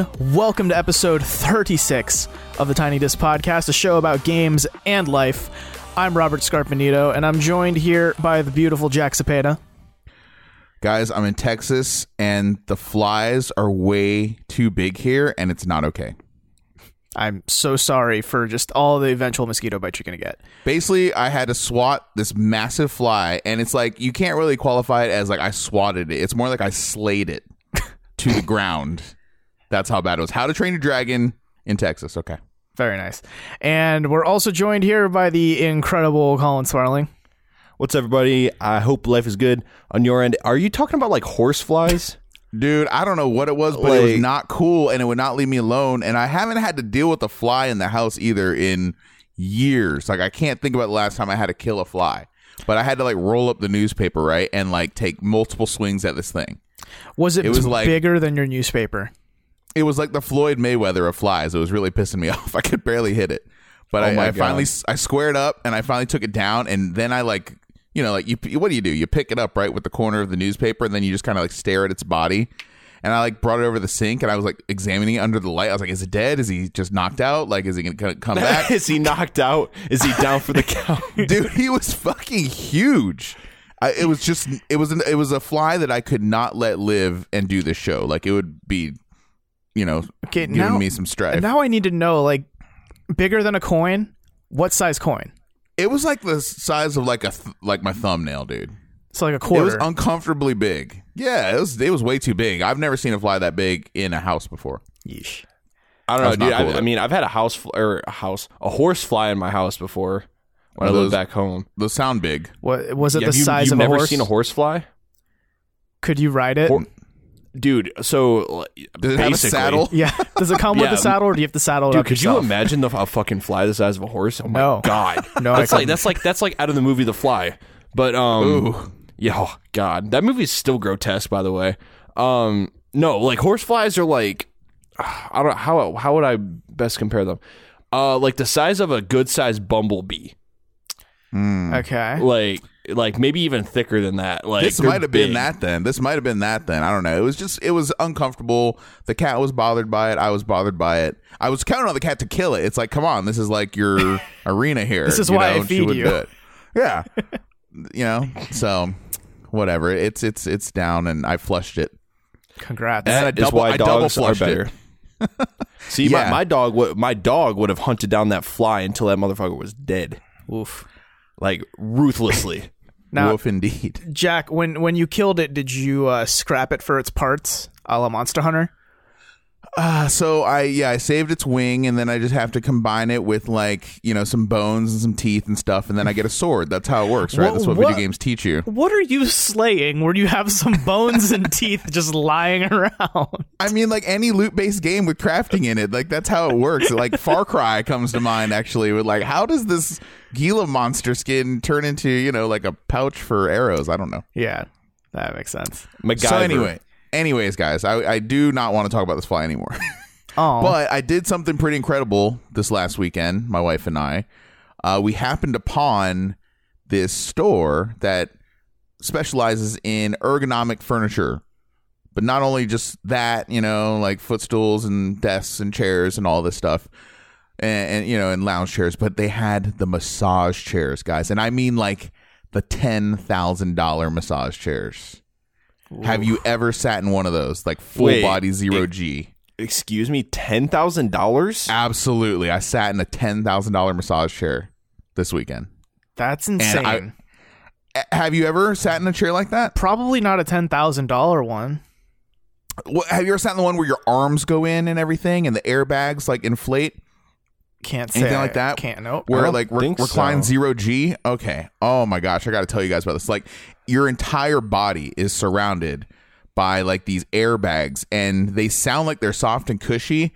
Everyone. Welcome to episode 36 of the Tiny Disc Podcast, a show about games and life. I'm Robert Scarpanito, and I'm joined here by the beautiful Jack Cepeda. Guys, I'm in Texas and the flies are way too big here and it's not okay. I'm so sorry for just all the eventual mosquito bites you're going to get. Basically, I had to swat this massive fly and it's like you can't really qualify it as like I swatted it. It's more like I slayed it to the ground. That's how bad it was. How to Train Your Dragon in Texas. Okay. Very nice. And we're also joined here by the incredible Colin Swarling. What's up, everybody? I hope life is good on your end. Are you talking about like horse flies? Dude, I don't know what it was, but it was not cool and it would not leave me alone. And I haven't had to deal with a fly in the house either in years. Like I can't think about the last time I had to kill a fly. But I had to like roll up the newspaper, right? And like take multiple swings at this thing. Was it, It was like- bigger than your newspaper? It was like the Floyd Mayweather of flies. It was really pissing me off. I could barely hit it. But Oh I, I finally I squared up and I finally took it down and then I like you know like you what do you do? You pick it up right with the corner of the newspaper and then you just kind of like stare at its body. And I like brought it over the sink and I was like examining it under the light. I was like, is it dead? Is he just knocked out? Like, is he gonna come back? is he knocked out? Is he down for the count? Dude, he was fucking huge. I, it was just it was an, it was a fly that I could not let live and do the show. Like it would be, you know, Okay, giving now- me some strife. Now I need to know, like, bigger than a coin? What size coin? It was like the size of like a th- like my thumbnail, dude. It's like a It quarter. was uncomfortably big. Yeah, it was it was way too big. I've never seen a fly that big in a house before. Yeesh. I don't That's know, dude. cool, I, I mean, I've had a house fl- or a house, a horse fly in my house before when Are I lived back home. Those sound big. What was it? Have the you, size you've of never a horse? seen a horse fly, Could you ride it? Hor- dude? So Does it have a basically- saddle? yeah. Does it come with Yeah. a saddle, or do you have to saddle it Dude, up could yourself? you imagine the a fucking fly the size of a horse? Oh my No. god, No, I that's like couldn't. that's like that's like out of the movie The Fly. But um, Ooh. yeah, oh, god, that movie is still grotesque. By the way, um, no, like horse flies are like, I don't know how how would I best compare them? Uh, like the size of a good sized bumblebee, Okay. like like maybe even thicker than that. Like This might have been big. that then. This might have been that then. I don't know. It was just it was uncomfortable. The cat was bothered by it. I was bothered by it. I was counting on the cat to kill it. It's like, come on, this is like your arena here. This is you why know, I and she feed you. Yeah. you know, so whatever. It's it's it's down and I flushed it. Congrats. And I That is double- why I double dogs are flushed it. better. See, Yeah. my, my dog would my dog would have hunted down that fly until that motherfucker was dead, Oof. like ruthlessly. Now, Wolf indeed. Jack, when when you killed it, did you uh, scrap it for its parts, a la Monster Hunter? Uh, so I yeah I saved its wing and then I just have to combine it with like you know some bones and some teeth and stuff and then I get a sword. That's how it works, right? What- That's what, what- video games teach you. What are you slaying? Where you have some bones and teeth just lying around? I mean, like any loot based game with crafting in it, like that's how it works. Like Far Cry comes to mind actually with like how does this Gila monster skin turn into you know like a pouch for arrows? I don't know. Yeah, that makes sense. MacGyver. So anyway, anyways, guys, I, I do not want to talk about this fly anymore. Oh, But I did something pretty incredible this last weekend. My wife and I, uh, we happened upon this store that specializes in ergonomic furniture. But not only just that, you know, like footstools and desks and chairs and all this stuff, and, and you know, and lounge chairs. But they had the massage chairs, guys, and I mean like the ten thousand dollar massage chairs. Have you ever sat in one of those, like full Wait, body zero G? Excuse me, ten thousand dollars? Absolutely. I sat in a $10,000 massage chair this weekend. that's insane. I- A- Have you ever sat in a chair like that? Probably not a ten thousand dollar one. What, have you ever sat in the one where your arms go in and everything and the airbags like inflate? Can't say Anything I like that? Can't. Nope. Where like re- recline so. zero G? Okay. Oh my gosh. I got to tell you guys about this. Like your entire body is surrounded by like these airbags and they sound like they're soft and cushy.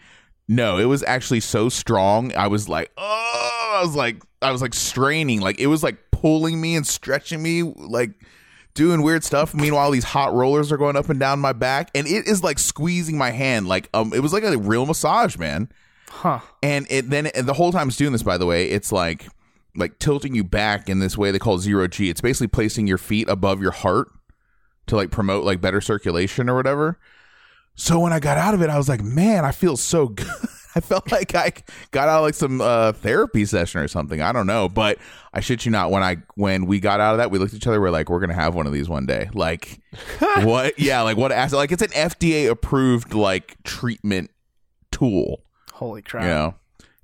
No, it was actually so strong. I was like, oh, I was like, I was like straining. Like it was like pulling me and stretching me, like doing weird stuff. Meanwhile, these hot rollers are going up and down my back, and it is like squeezing my hand. Like um, it was like a real massage, man. Huh. And it then the whole time it's doing this, by the way, it's like like tilting you back in this way they call zero G. It's basically placing your feet above your heart to like promote like better circulation or whatever. So when I got out of it, I was like, man, I feel so good. I felt like I got out of like some uh, therapy session or something. I don't know, but I shit you not. When I when we got out of that, we looked at each other. We're like, we're gonna have one of these one day. Like, what? Yeah, like what? Like it's an FDA approved like treatment tool. Holy crap! You know?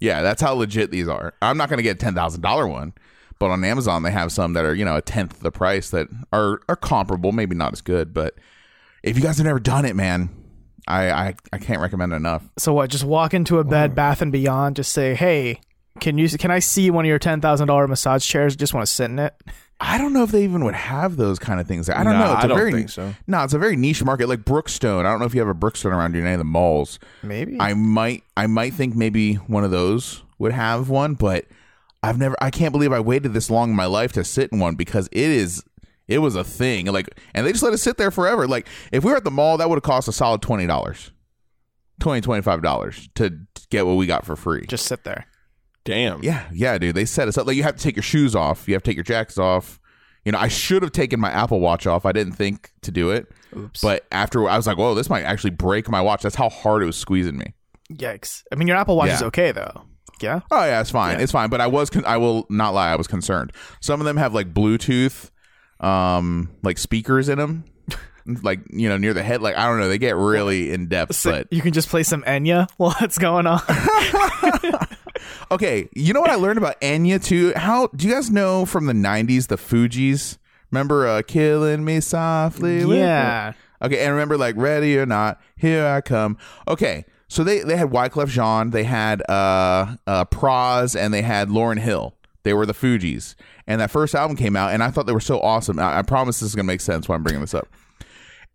Yeah, that's how legit these are. I'm not gonna get a ten thousand dollar one, but on Amazon they have some that are you know a tenth the price that are are comparable, maybe not as good, but if you guys have never done it, man, I I, I can't recommend it enough. So what? Just walk into a Bed Bath and Beyond. Just say, "Hey, can you can I see one of your ten thousand dollar massage chairs? Just want to sit in it." I don't know if they even would have those kind of things. I don't Nah, know. It's I a don't very think so. no, it's a very niche market, like Brookstone. I don't know if you have a Brookstone around you in any of the malls. Maybe. I might I might think maybe one of those would have one, but I've never I can't believe I waited this long in my life to sit in one because it is it was a thing. Like and they just let us sit there forever. Like if we were at the mall, that would have cost a solid twenty dollars. 20 $25 to get what we got for free. just sit there. Damn. Yeah, yeah, dude. They set us up. Like you have to take your shoes off. You have to take your jackets off. You know, I should have taken my Apple Watch off. I didn't think to do it. Oops. But after I was like, whoa, this might actually break my watch. That's how hard it was squeezing me. Yikes! I mean, your Apple Watch is okay though. Yeah. Oh yeah, it's fine. It's fine. But I was, con- I will not lie, I was concerned. Some of them have like Bluetooth, um, like speakers in them, like you know near the head. Like I don't know, they get really in depth. So But you can just play some Enya while it's going on. okay, you know what I learned about Enya too? How do you guys know from the '90s the Fugees? Remember, uh, killing me softly. with yeah. Okay, and remember, like, ready or not, here I come. Okay, so they they had Wyclef Jean, they had uh, uh, Pras, and they had Lauryn Hill. They were the Fugees, and that first album came out, and I thought they were so awesome. I, I promise this is gonna make sense why I'm bringing this up.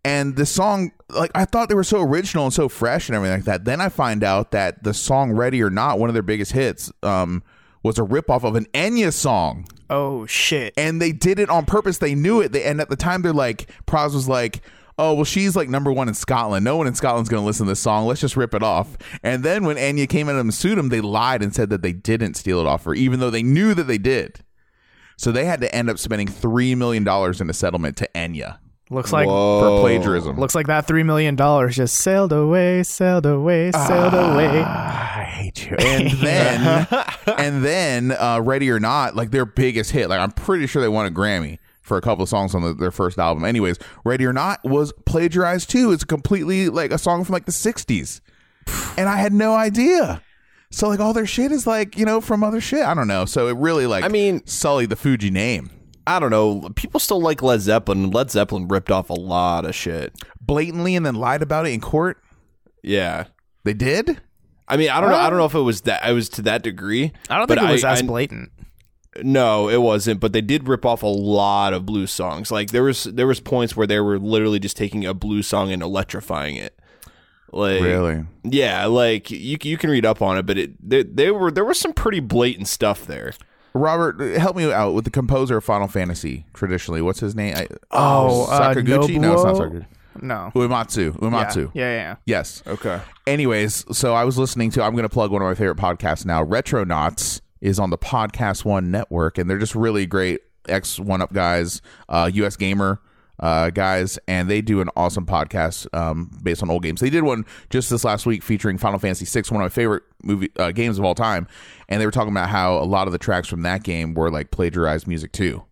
And the song, like, I thought they were so original and so fresh and everything like that. Then I find out that the song "Ready or Not," one of their biggest hits, um, was a ripoff of an Enya song Oh shit. and they did it on purpose. They knew it. They, and at the time, they're like, Pras was like, "Oh, well, she's like number one in Scotland. No one in Scotland's going to listen to this song. Let's just rip it off." And then when Enya came at in and sued them, they lied and said that they didn't steal it off her, even though they knew that they did. So they had to end up spending three million dollars in a settlement to Enya Looks like Whoa. for plagiarism. looks like that three million dollars just sailed away, sailed away, sailed away. I hate you. And then, and then, uh, Ready or Not, like their biggest hit. Like I'm pretty sure they won a Grammy for a couple of songs on the, their first album. Anyways, Ready or Not was plagiarized too. It's completely like a song from like the '60s, and I had no idea. So like all their shit is like you know from other shit. I don't know. So it really like I mean- sully the Fugee name I don't know. People still like Led Zeppelin. Led Zeppelin ripped off a lot of shit. blatantly and then lied about it in court. Yeah. They did. I mean, I don't know. I don't know if it was that. I was to that degree. I don't but think it was I- as I- blatant. No, it wasn't. But they did rip off a lot of blues songs. Like there was there was points where they were literally just taking a blues song and electrifying it. Like Really? yeah, like you you can read up on it, but it they, they were there was some pretty blatant stuff there. Robert, help me out with the composer of Final Fantasy. Traditionally, what's his name? I, Oh, uh, Sakaguchi. no, it's not Sakaguchi. No. Uematsu. Uematsu. Yeah, yeah, yeah. Yes. Okay. Anyways, so I was listening to. I'm going to plug one of my favorite podcasts now. Retronauts is on the Podcast One network, and they're just really great X One Up guys, uh, U.S. Gamer uh, guys, and they do an awesome podcast um, based on old games. They did one just this last week featuring Final Fantasy VI, one of my favorite movie uh, games of all time, and they were talking about how a lot of the tracks from that game were like plagiarized music too.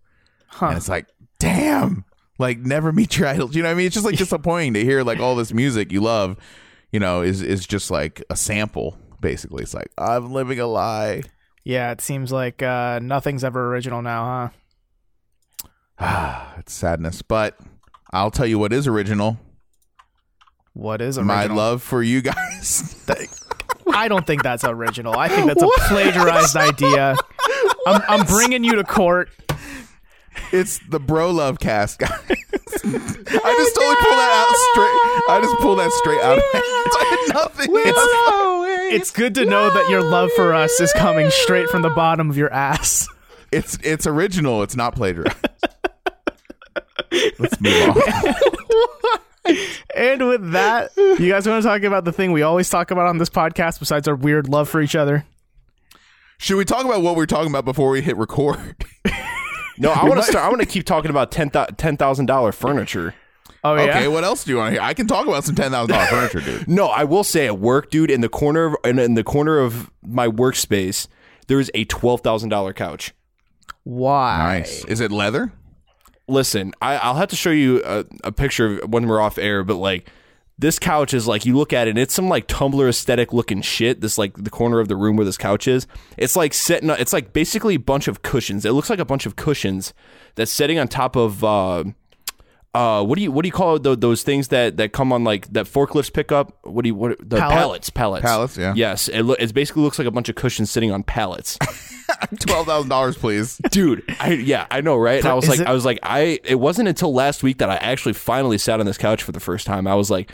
Huh. And it's like, damn, like never meet your idols. You know what I mean? It's just like disappointing to hear like all this music you love, you know, is is just like a sample. Basically, it's like I'm living a lie. Yeah, it seems like uh, nothing's ever original now, huh? it's sadness, but I'll tell you what is original. What is original? My love for you guys. I don't think that's original. I think that's a plagiarized idea. I'm, I'm bringing you to court. it's the bro love cast, guys. I just totally pulled that out straight. I just pulled that straight out of. Nothing. It's good to know that your love for us is coming straight from the bottom of your ass. It's it's original. It's not plagiarized. Let's move on. And with that, you guys want to talk about the thing we always talk about on this podcast besides our weird love for each other? Should we talk about what we were talking about before we hit record? No, I want to start. I want to keep talking about ten thousand dollar furniture. Oh yeah. Okay, what else do you want to hear? I can talk about some ten thousand dollar furniture, dude. No, I will say at work, dude, in the corner of in, in the corner of my workspace, there is a twelve thousand dollar couch. Why? Nice. Is it leather? Listen, I, I'll have to show you a, a picture of when we're off air, but like this couch is like you look at it and it's some like Tumblr aesthetic looking shit. This like the corner of the room where this couch is. It's like sitting. It's like basically a bunch of cushions. It looks like a bunch of cushions that's sitting on top of. Uh, uh, what do you what do you call it, tho- those things that that come on like that forklifts pick up? What do you what the Pallet? pallets pallets Pallets, yeah. yes it, lo- it basically looks like a bunch of cushions sitting on pallets. Twelve thousand dollars, please. dude I, yeah i know right and i was Is like it- i was like i it wasn't until last week that i actually finally sat on this couch for the first time i was like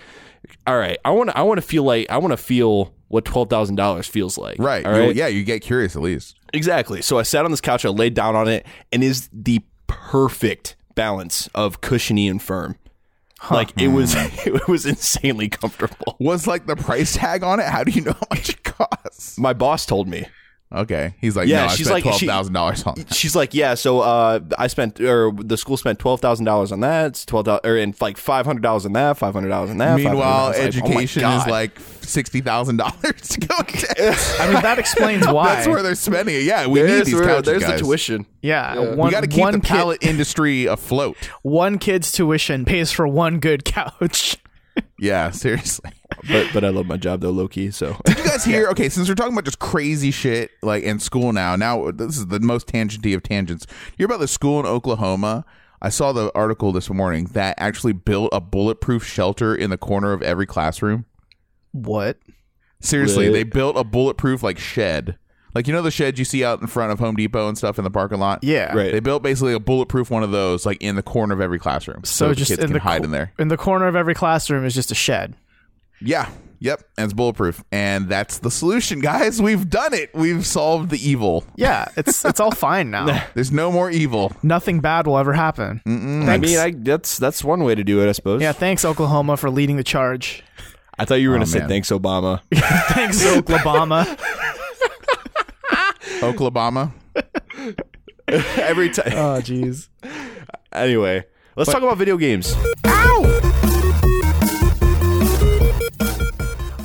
all right i want to i want to feel like i want to feel what $12000 feels like Right. all You- right yeah, you get curious at least. exactly so i sat on this couch i laid down on it and is the perfect balance of cushiony and firm. Like it was hmm. it was insanely comfortable. Was like the price tag on it? How do you know how much it costs? my boss told me Okay. He's like, Yeah, no, I she's spent like- twelve she- thousand dollars on it. she's like, yeah. So uh, I spent, or the school spent twelve thousand dollars on that. It's twelve dollars, or and like five hundred dollars on that, five hundred dollars on that. Meanwhile, $500. Like, oh education is like sixty thousand dollars to go to. I mean, that explains why. That's where they're spending it. Yeah, we need there's, these where- couches, there's guys. the tuition. yeah, We one, got to keep one the kid- pallet industry afloat. one kid's tuition pays for one good couch. Yeah, seriously. But but I love my job though, low key. So Did you guys hear? Okay, since we're talking about just crazy shit like in school now, now this is the most tangenty of tangents. You're about the school in Oklahoma? I saw the article this morning that actually built a bulletproof shelter in the corner of every classroom. What? Seriously, Really? they built a bulletproof like shed. Like you know the sheds you see out in front of Home Depot and stuff in the parking lot. Yeah. Right. They built basically a bulletproof one of those like in the corner of every classroom, So, the just kids in can the hide co- in there. In the corner of every classroom is just a shed. Yeah. Yep. And it's bulletproof, and that's the solution, guys. We've done it. We've solved the evil. Yeah, it's it's all fine now. There's no more evil. Nothing bad will ever happen. I mean, I that's that's one way to do it, I suppose. yeah, thanks Oklahoma for leading the charge. I thought you were gonna oh, say man. thanks, Obama. Thanks Oklahoma. Oklahoma. Every time. oh jeez. Anyway, let's talk about video games.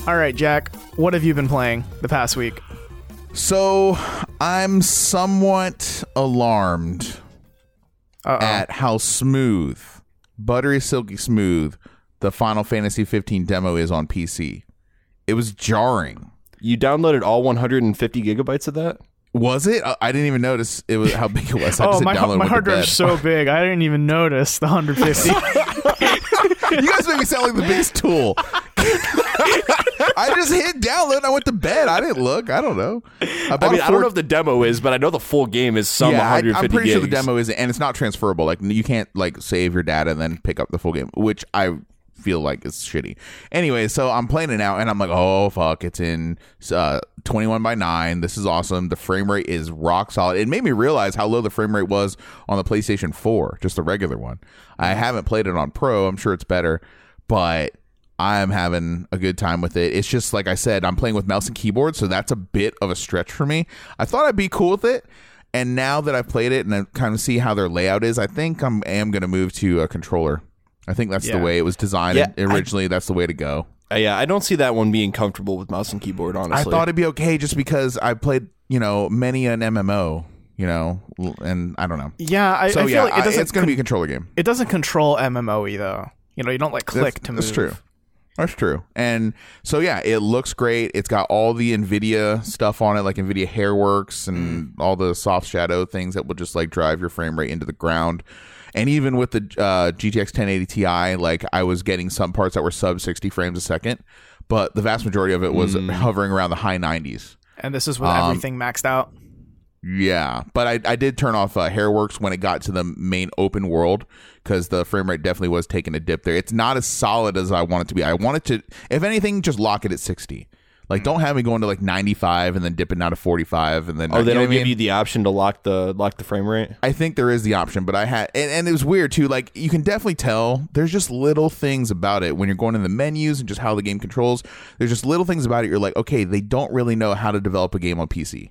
All right, Jack. What have you been playing the past week? So I'm somewhat alarmed Uh-oh. at how smooth, buttery, silky smooth, the Final Fantasy 15 demo is on PC. It was jarring. You downloaded all 150 gigabytes of that. Was it? I I didn't even notice it was how big it was. I oh, my, my hard to bed. drive's so big. I didn't even notice the 150. you guys make me sound like the biggest tool. I just hit download and I went to bed. I didn't look. I don't know. I, I mean, I don't know if the demo is, but I know the full game is some yeah, 150 I'm pretty sure the demo isn't, and it's not transferable. Like you can't like save your data and then pick up the full game, which I feel like is shitty. Anyway, so I'm playing it now, and I'm like, oh fuck, it's in uh, 21 by nine. This is awesome. The frame rate is rock solid. It made me realize how low the frame rate was on the PlayStation 4, just the regular one. I haven't played it on Pro. I'm sure it's better, but. I'm having a good time with it. It's just like I said, I'm playing with mouse and keyboard, so that's a bit of a stretch for me. I thought I'd be cool with it, and now that I've played it and I kind of see how their layout is, I think I'm am going to move to a controller. I think that's Yeah. the way it was designed Yeah, I- originally. that's the way to go. Uh, yeah, I don't see that one being comfortable with mouse and keyboard. Honestly, I thought it'd be okay just because I played, you know, many an MMO, you know, and I don't know. yeah, I, So I feel yeah, like it doesn't. it's going to be a controller game. it doesn't control MMOE though. You know, you don't like click that's, to move. That's true. That's true. And so yeah, it looks great. It's got all the Nvidia stuff on it, like Nvidia Hairworks and all the soft shadow things that will just like drive your frame rate into the ground. And even with the uh, GTX 1080 Ti, like I was getting some parts that were sub 60 frames a second, but the vast majority of it was hovering around the high 90s. And this is with Um, everything maxed out. Yeah, but I, I did turn off uh, Hairworks when it got to the main open world because the frame rate definitely was taking a dip there. It's not as solid as I want it to be. I want it to, if anything, just lock it at 60. Like, don't have me going to like 95 and then dipping down to 45 and then. Oh, they you know don't what I give mean? you the option to lock the lock the frame rate. I think there is the option, but I had, and, and it was weird too. Like, you can definitely tell there's just little things about it when you're going in the menus and just how the game controls. There's just little things about it. You're like, okay, they don't really know how to develop a game on PC.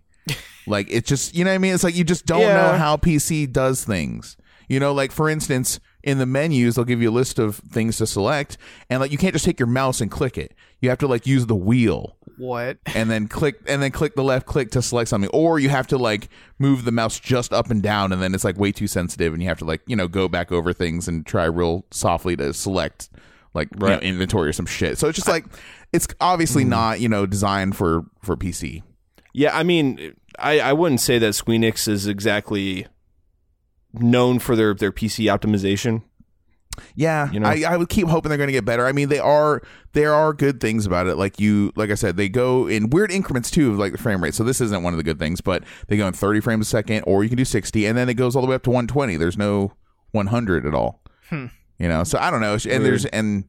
Like, it's just, you know what I mean? It's like you just don't Yeah. know how PC does things. You know, like for instance, in the menus they'll give you a list of things to select, and like you can't just take your mouse and click it. You have to like use the wheel What? and then click and then click the left click to select something or you have to like move the mouse just up and down and then it's like way too sensitive and you have to like you know go back over things and try real softly to select like you know, inventory or some shit so it's just like it's obviously hmm. not you know designed for for pc Yeah, I mean, I, I wouldn't say that Squeenix is exactly known for their, their PC optimization. yeah You know? I, I would keep hoping they're going to get better. I mean they are there are good things about it. Like you like i said they go in weird increments too of like the frame rate. So this isn't one of the good things but they go in 30 frames a second or you can do 60 and then it goes all the way up to 120 there's no 100 at all. Hmm. You know? So i don't know. And there's and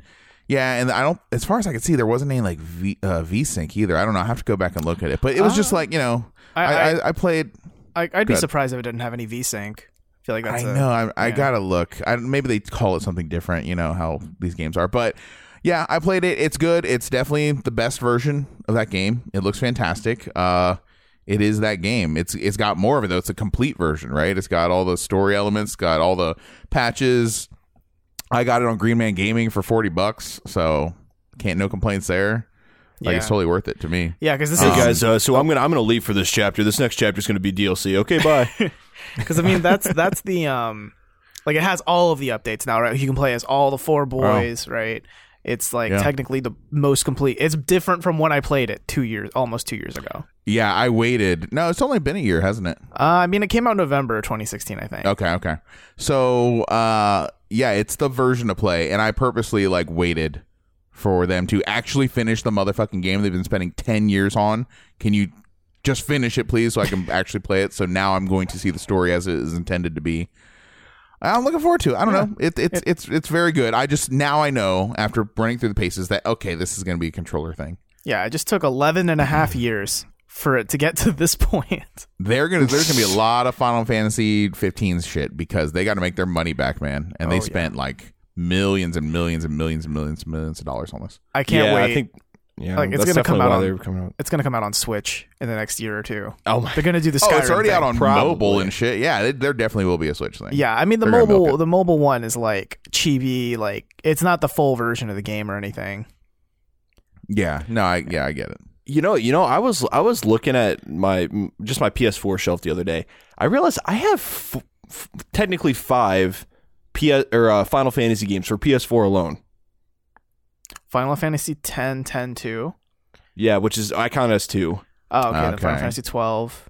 yeah and i don't as far as i can see there wasn't any like v uh, v-sync either i don't know i have to go back and look at it but it was just like you know I- i I- i, played I, I'd be surprised if it didn't have any VSync. I feel like that's I a- know. I, I gotta look. I, maybe they call it something different. You know how these games are, but yeah, I played it. It's good. It's definitely the best version of that game. It looks fantastic. Uh, it is that game. It's it's got more of it though. It's a complete version, right? It's got all the story elements, got all the patches. I got it on Green Man Gaming for forty bucks, so can't no complaints there. Like it's totally worth it to me. Yeah, because this Hey is guys, uh, so I'm gonna I'm gonna leave for this chapter. This next chapter is gonna be DLC. Okay, bye. because I mean that's that's the um like it has all of the updates now, right? You can play as all the four boys, right? It's like Yeah. technically the most complete. It's different from when I played it two years, almost two years ago. Yeah, I waited. No, it's only been a year, hasn't it? Uh, I mean, it came out November 2016, I think. Okay, okay. So, uh yeah, it's the version to play and I purposely like waited for them to actually finish the motherfucking game they've been spending 10 years on. Can you just finish it please so I can actually play it? So now I'm going to see the story as it is intended to be. I'm looking forward to it. I don't know. It, it's it's it's very good. I just now I know after running through the paces that okay, this is going to be a controller thing. Yeah, it just took 11 and a half mm-hmm. years for it to get to this point. They're gonna there's gonna be a lot of Final Fantasy 15's shit because they got to make their money back, man, and Oh, they yeah. spent like millions and millions and millions and millions and millions of dollars on this. I can't yeah, wait. I think yeah, Like, it's gonna come out on- they were coming out. it's gonna come out on Switch in the next year or two. Oh my They're gonna do the Oh, Skyrim it's already thing. out on Probably. mobile and shit. Yeah, it, there definitely will be a Switch thing. Yeah, I mean the They're mobile the mobile one is like chibi, like it's not the full version of the game or anything. yeah. No, I yeah, I get it. You know, you know, I was I was looking at my just my PS4 shelf the other day. I realized I have f- f- technically five PS or uh, Final Fantasy games for PS4 alone. Final Fantasy 10, 10 2. Yeah, which is I count as two. Oh, okay. Then Final Fantasy 12.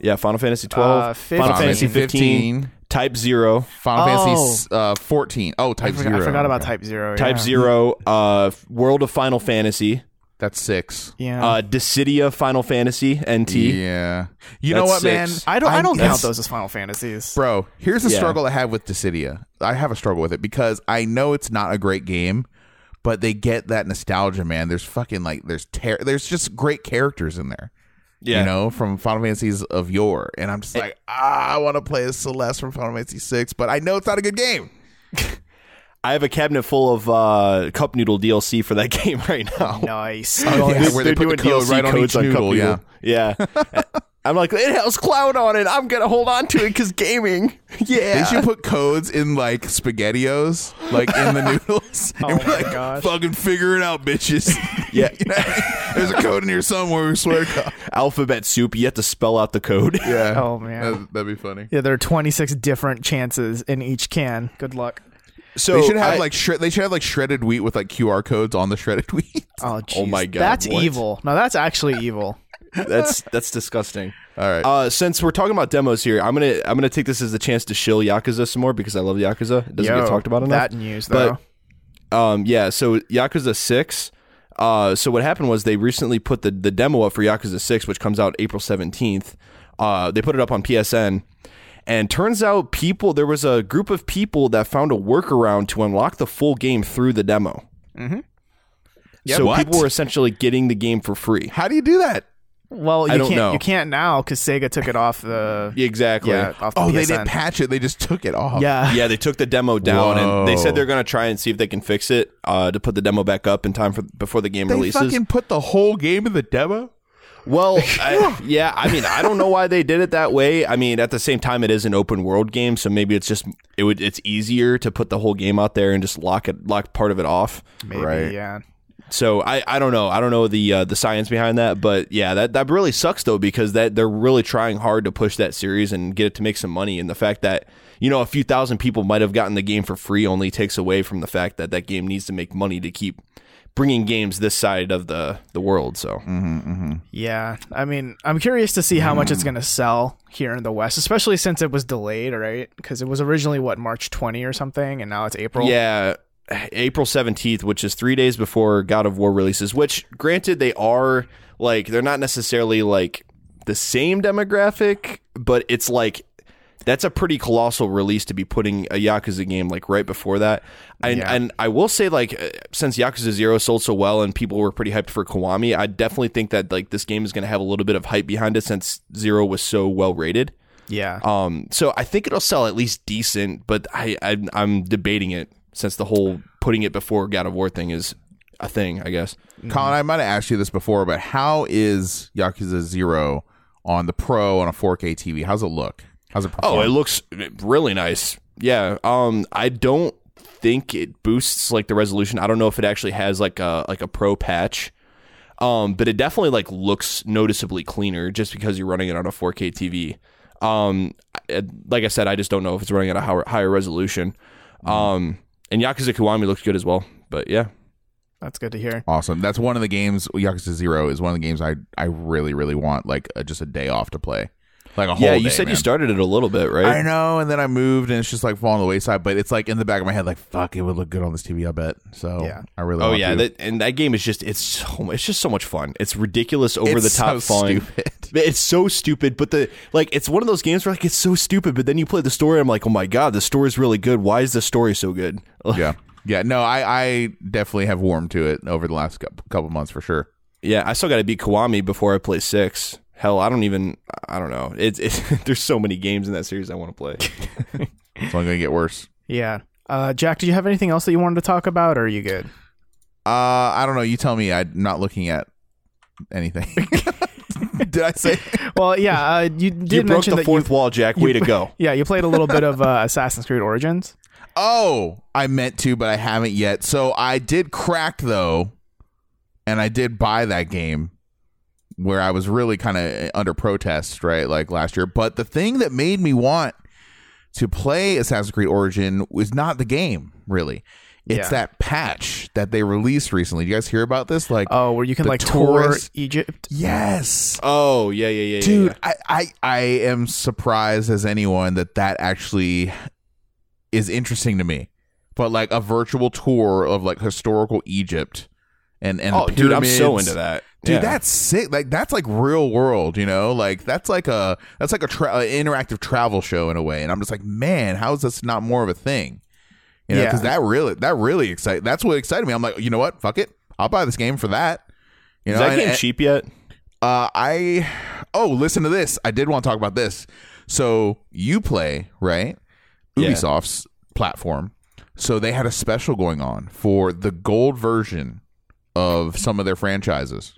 Yeah, Final Fantasy 12, Uh, Final Fantasy 15, Type 0, Final Oh. Fantasy uh, 14. Oh, I Type forgot, Zero. I forgot about Okay. Type Zero. Type yeah. 0, uh World of Final Fantasy, That's six. Yeah. uh Dissidia Final Fantasy NT. Yeah. You know That's what, man? I don't. I, I'm- don't count those as Final Fantasies. Bro, here's the Yeah. struggle I have with Dissidia. I have a struggle with it because I know it's not a great game, but they get that nostalgia, man. There's fucking like there's ter- there's just great characters in there. Yeah. You know, from Final Fantasies of yore. And I'm just like, ah, I want to play as Celeste from Final Fantasy 6, but I know it's not a good game. I have a cabinet full of uh cup noodle DLC for that game right now. Nice. Oh, yeah, They're- where they they're put the doing code DLC right on codes each Cup noodle, Noodle. Yeah. I'm like, it has cloud on it. I'm gonna hold on to it because gaming. Yeah. They should put codes in like spaghettios, like in the noodles. Oh and be my like, gosh. Fucking figure it out, bitches. Yeah. You know, There's a code in here somewhere, we swear to Alphabet soup. You have to spell out the code. Yeah. Oh, man. That'd, that'd be funny. Yeah, there are 26 different chances in each can. Good luck. So they should have I- like shred. They should have like shredded wheat with like QR codes on the shredded wheat. Oh, Oh my God, That's what? evil. No, that's actually evil. that's that's disgusting. All right. Uh, since we're talking about demos here, I'm gonna I'm gonna take this as a chance to shill Yakuza some more because I love Yakuza. It doesn't Yo, get talked about enough. That news, though. But um, yeah, so Yakuza Six. Uh, so what happened was they recently put the the demo up for Yakuza Six, which comes out April seventeenth. Uh, they put it up on PSN, and turns out people there was a group of people that found a workaround to unlock the full game through the demo. Mm-hmm. so What? people were essentially getting the game for free. How do you do that? well, you I don't can't. know. You can't now because Sega took it off the. Exactly. Yeah, off the Oh, they didn't patch it. They just took it off. Yeah. Yeah, they took the demo down and they said they're going to try and see if they can fix it uh, to put the demo back up in time for before the game releases. They releases. fucking put the whole game in the demo. Well, I, yeah, I mean, I don't know why they did it that way. I mean, at the same time, it is an open world game, so maybe it's just it would it's easier to put the whole game out there and just lock it lock part of it off. Maybe, Right. yeah. So I, I don't know I don't know the uh, the science behind that, but yeah, that that really sucks though because that they're really trying hard to push that series and get it to make some money, and the fact that you know a few thousand people might have gotten the game for free only takes away from the fact that that game needs to make money to keep bringing games this side of the the world. So Yeah, I mean, I'm curious to see how much it's mm. going to sell here in the West, especially since it was delayed, right? Because it was originally what March 20 or something, and now it's April. Yeah, April 17th, which is three days before God of War releases, which, granted, they are like, they're not necessarily like the same demographic, but it's like, that's a pretty colossal release to be putting a Yakuza game like right before that. And, Yeah. and I will say, like, uh, since Yakuza Zero sold so well and people were pretty hyped for Kiwami, I definitely think that like this game is going to have a little bit of hype behind it since Zero was so well rated. yeah, Um, so I think it'll sell at least decent, but I, I I'm debating it since the whole putting it before God of War thing is a thing. I guess. Colin, I might have asked you this before, but how is Yakuza Zero on the Pro on a 4K TV? How's it look? How's it perform? Oh, it looks really nice. Yeah. Um, I don't think it boosts like the resolution. I don't know if it actually has like a like a pro patch. Um, but it definitely like looks noticeably cleaner just because you're running it on a 4K TV. Um, I- like I said, I just don't know if it's running at a higher, higher resolution. Um, and Yakuza Kiwami looks good as well. But yeah, that's good to hear. awesome. That's one of the games. Yakuza Zero is one of the games I I really really want like uh, just a day off to play, like a whole. yeah. You day, said you started it a little bit, right? I know, and then I moved, and it's just like falling the wayside. But it's like in the back of my head, like fuck, it would look good on this TV. I bet. So Yeah. I really. Oh want yeah, to. that, and that game is just it's so it's just so much fun. It's ridiculous, over It's the top so fun. stupid. It's so stupid, but the like it's one of those games where like it's so stupid, but then you play the story. I'm like, oh my god, the story's really good. Why is the story so good? yeah, yeah. No, I I definitely have warmed to it over the last couple months for sure. yeah, I still got to beat Kiwami before I play six. Hell, I don't even I don't know. It's it's there's so many games in that series I want to play. It's only gonna get worse. Yeah. Uh, Jack, do you have anything else that you wanted to talk about, or are you good? Uh, I don't know. You tell me. I'm not looking at anything. Did I say? Well, yeah, uh, you did you broke mention the that fourth you, wall, Jack. Way to go. yeah, you played a little bit of uh, Assassin's Creed Origins. Oh, I meant to, but I haven't yet. So I did crack though, and I did buy that game where I was really kind of eh, under protest, right? Like last year. But the thing that made me want to play Assassin's Creed Origin was not the game, really. It's Yeah. that patch that they released recently. Do you guys hear about this? Like, Oh, where you can like tour Egypt. yes. Oh yeah, yeah, yeah, yeah, dude yeah. I, I i am surprised as anyone that that actually is interesting to me but like a virtual tour of like historical egypt and and Oh, the dude, I'm so into that. Dude Yeah. that's sick like that's like real world you know like that's like a that's like a tra- an interactive travel show in a way and i'm just like man how is this not more of a thing you know Yeah. because that really that really excite that's what excited me i'm like you know what fuck it i'll buy this game for that you is know that and- game and- cheap yet? uh, I oh, listen to this. I did want to talk about this. So you play right, Yeah. Ubisoft's platform. So they had a special going on for the gold version of some of their franchises.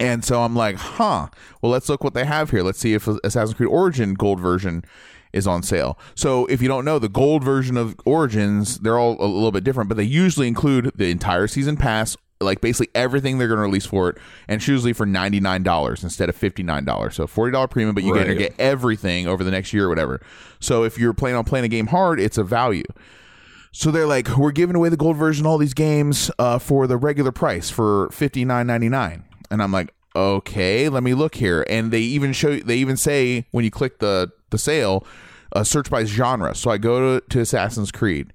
And so I'm like, huh. Well, let's look what they have here. Let's see if Assassin's Creed Origin gold version is on sale. So if you don't know, the gold version of Origins, they're all a little bit different, but they usually include the entire season pass, like basically everything they're going to release for it, and it's usually for ninety nine dollars instead of fifty nine dollars. So forty dollar premium, but you Right. get to get everything over the next year or whatever. So if you're planning on playing a game hard, it's a value. So they're like, we're giving away the gold version, of all these games, uh, for the regular price for fifty nine ninety nine, and I'm like, okay, let me look here. And they even show, they even say when you click the the sale, uh, search by genre. So I go to, to Assassin's Creed,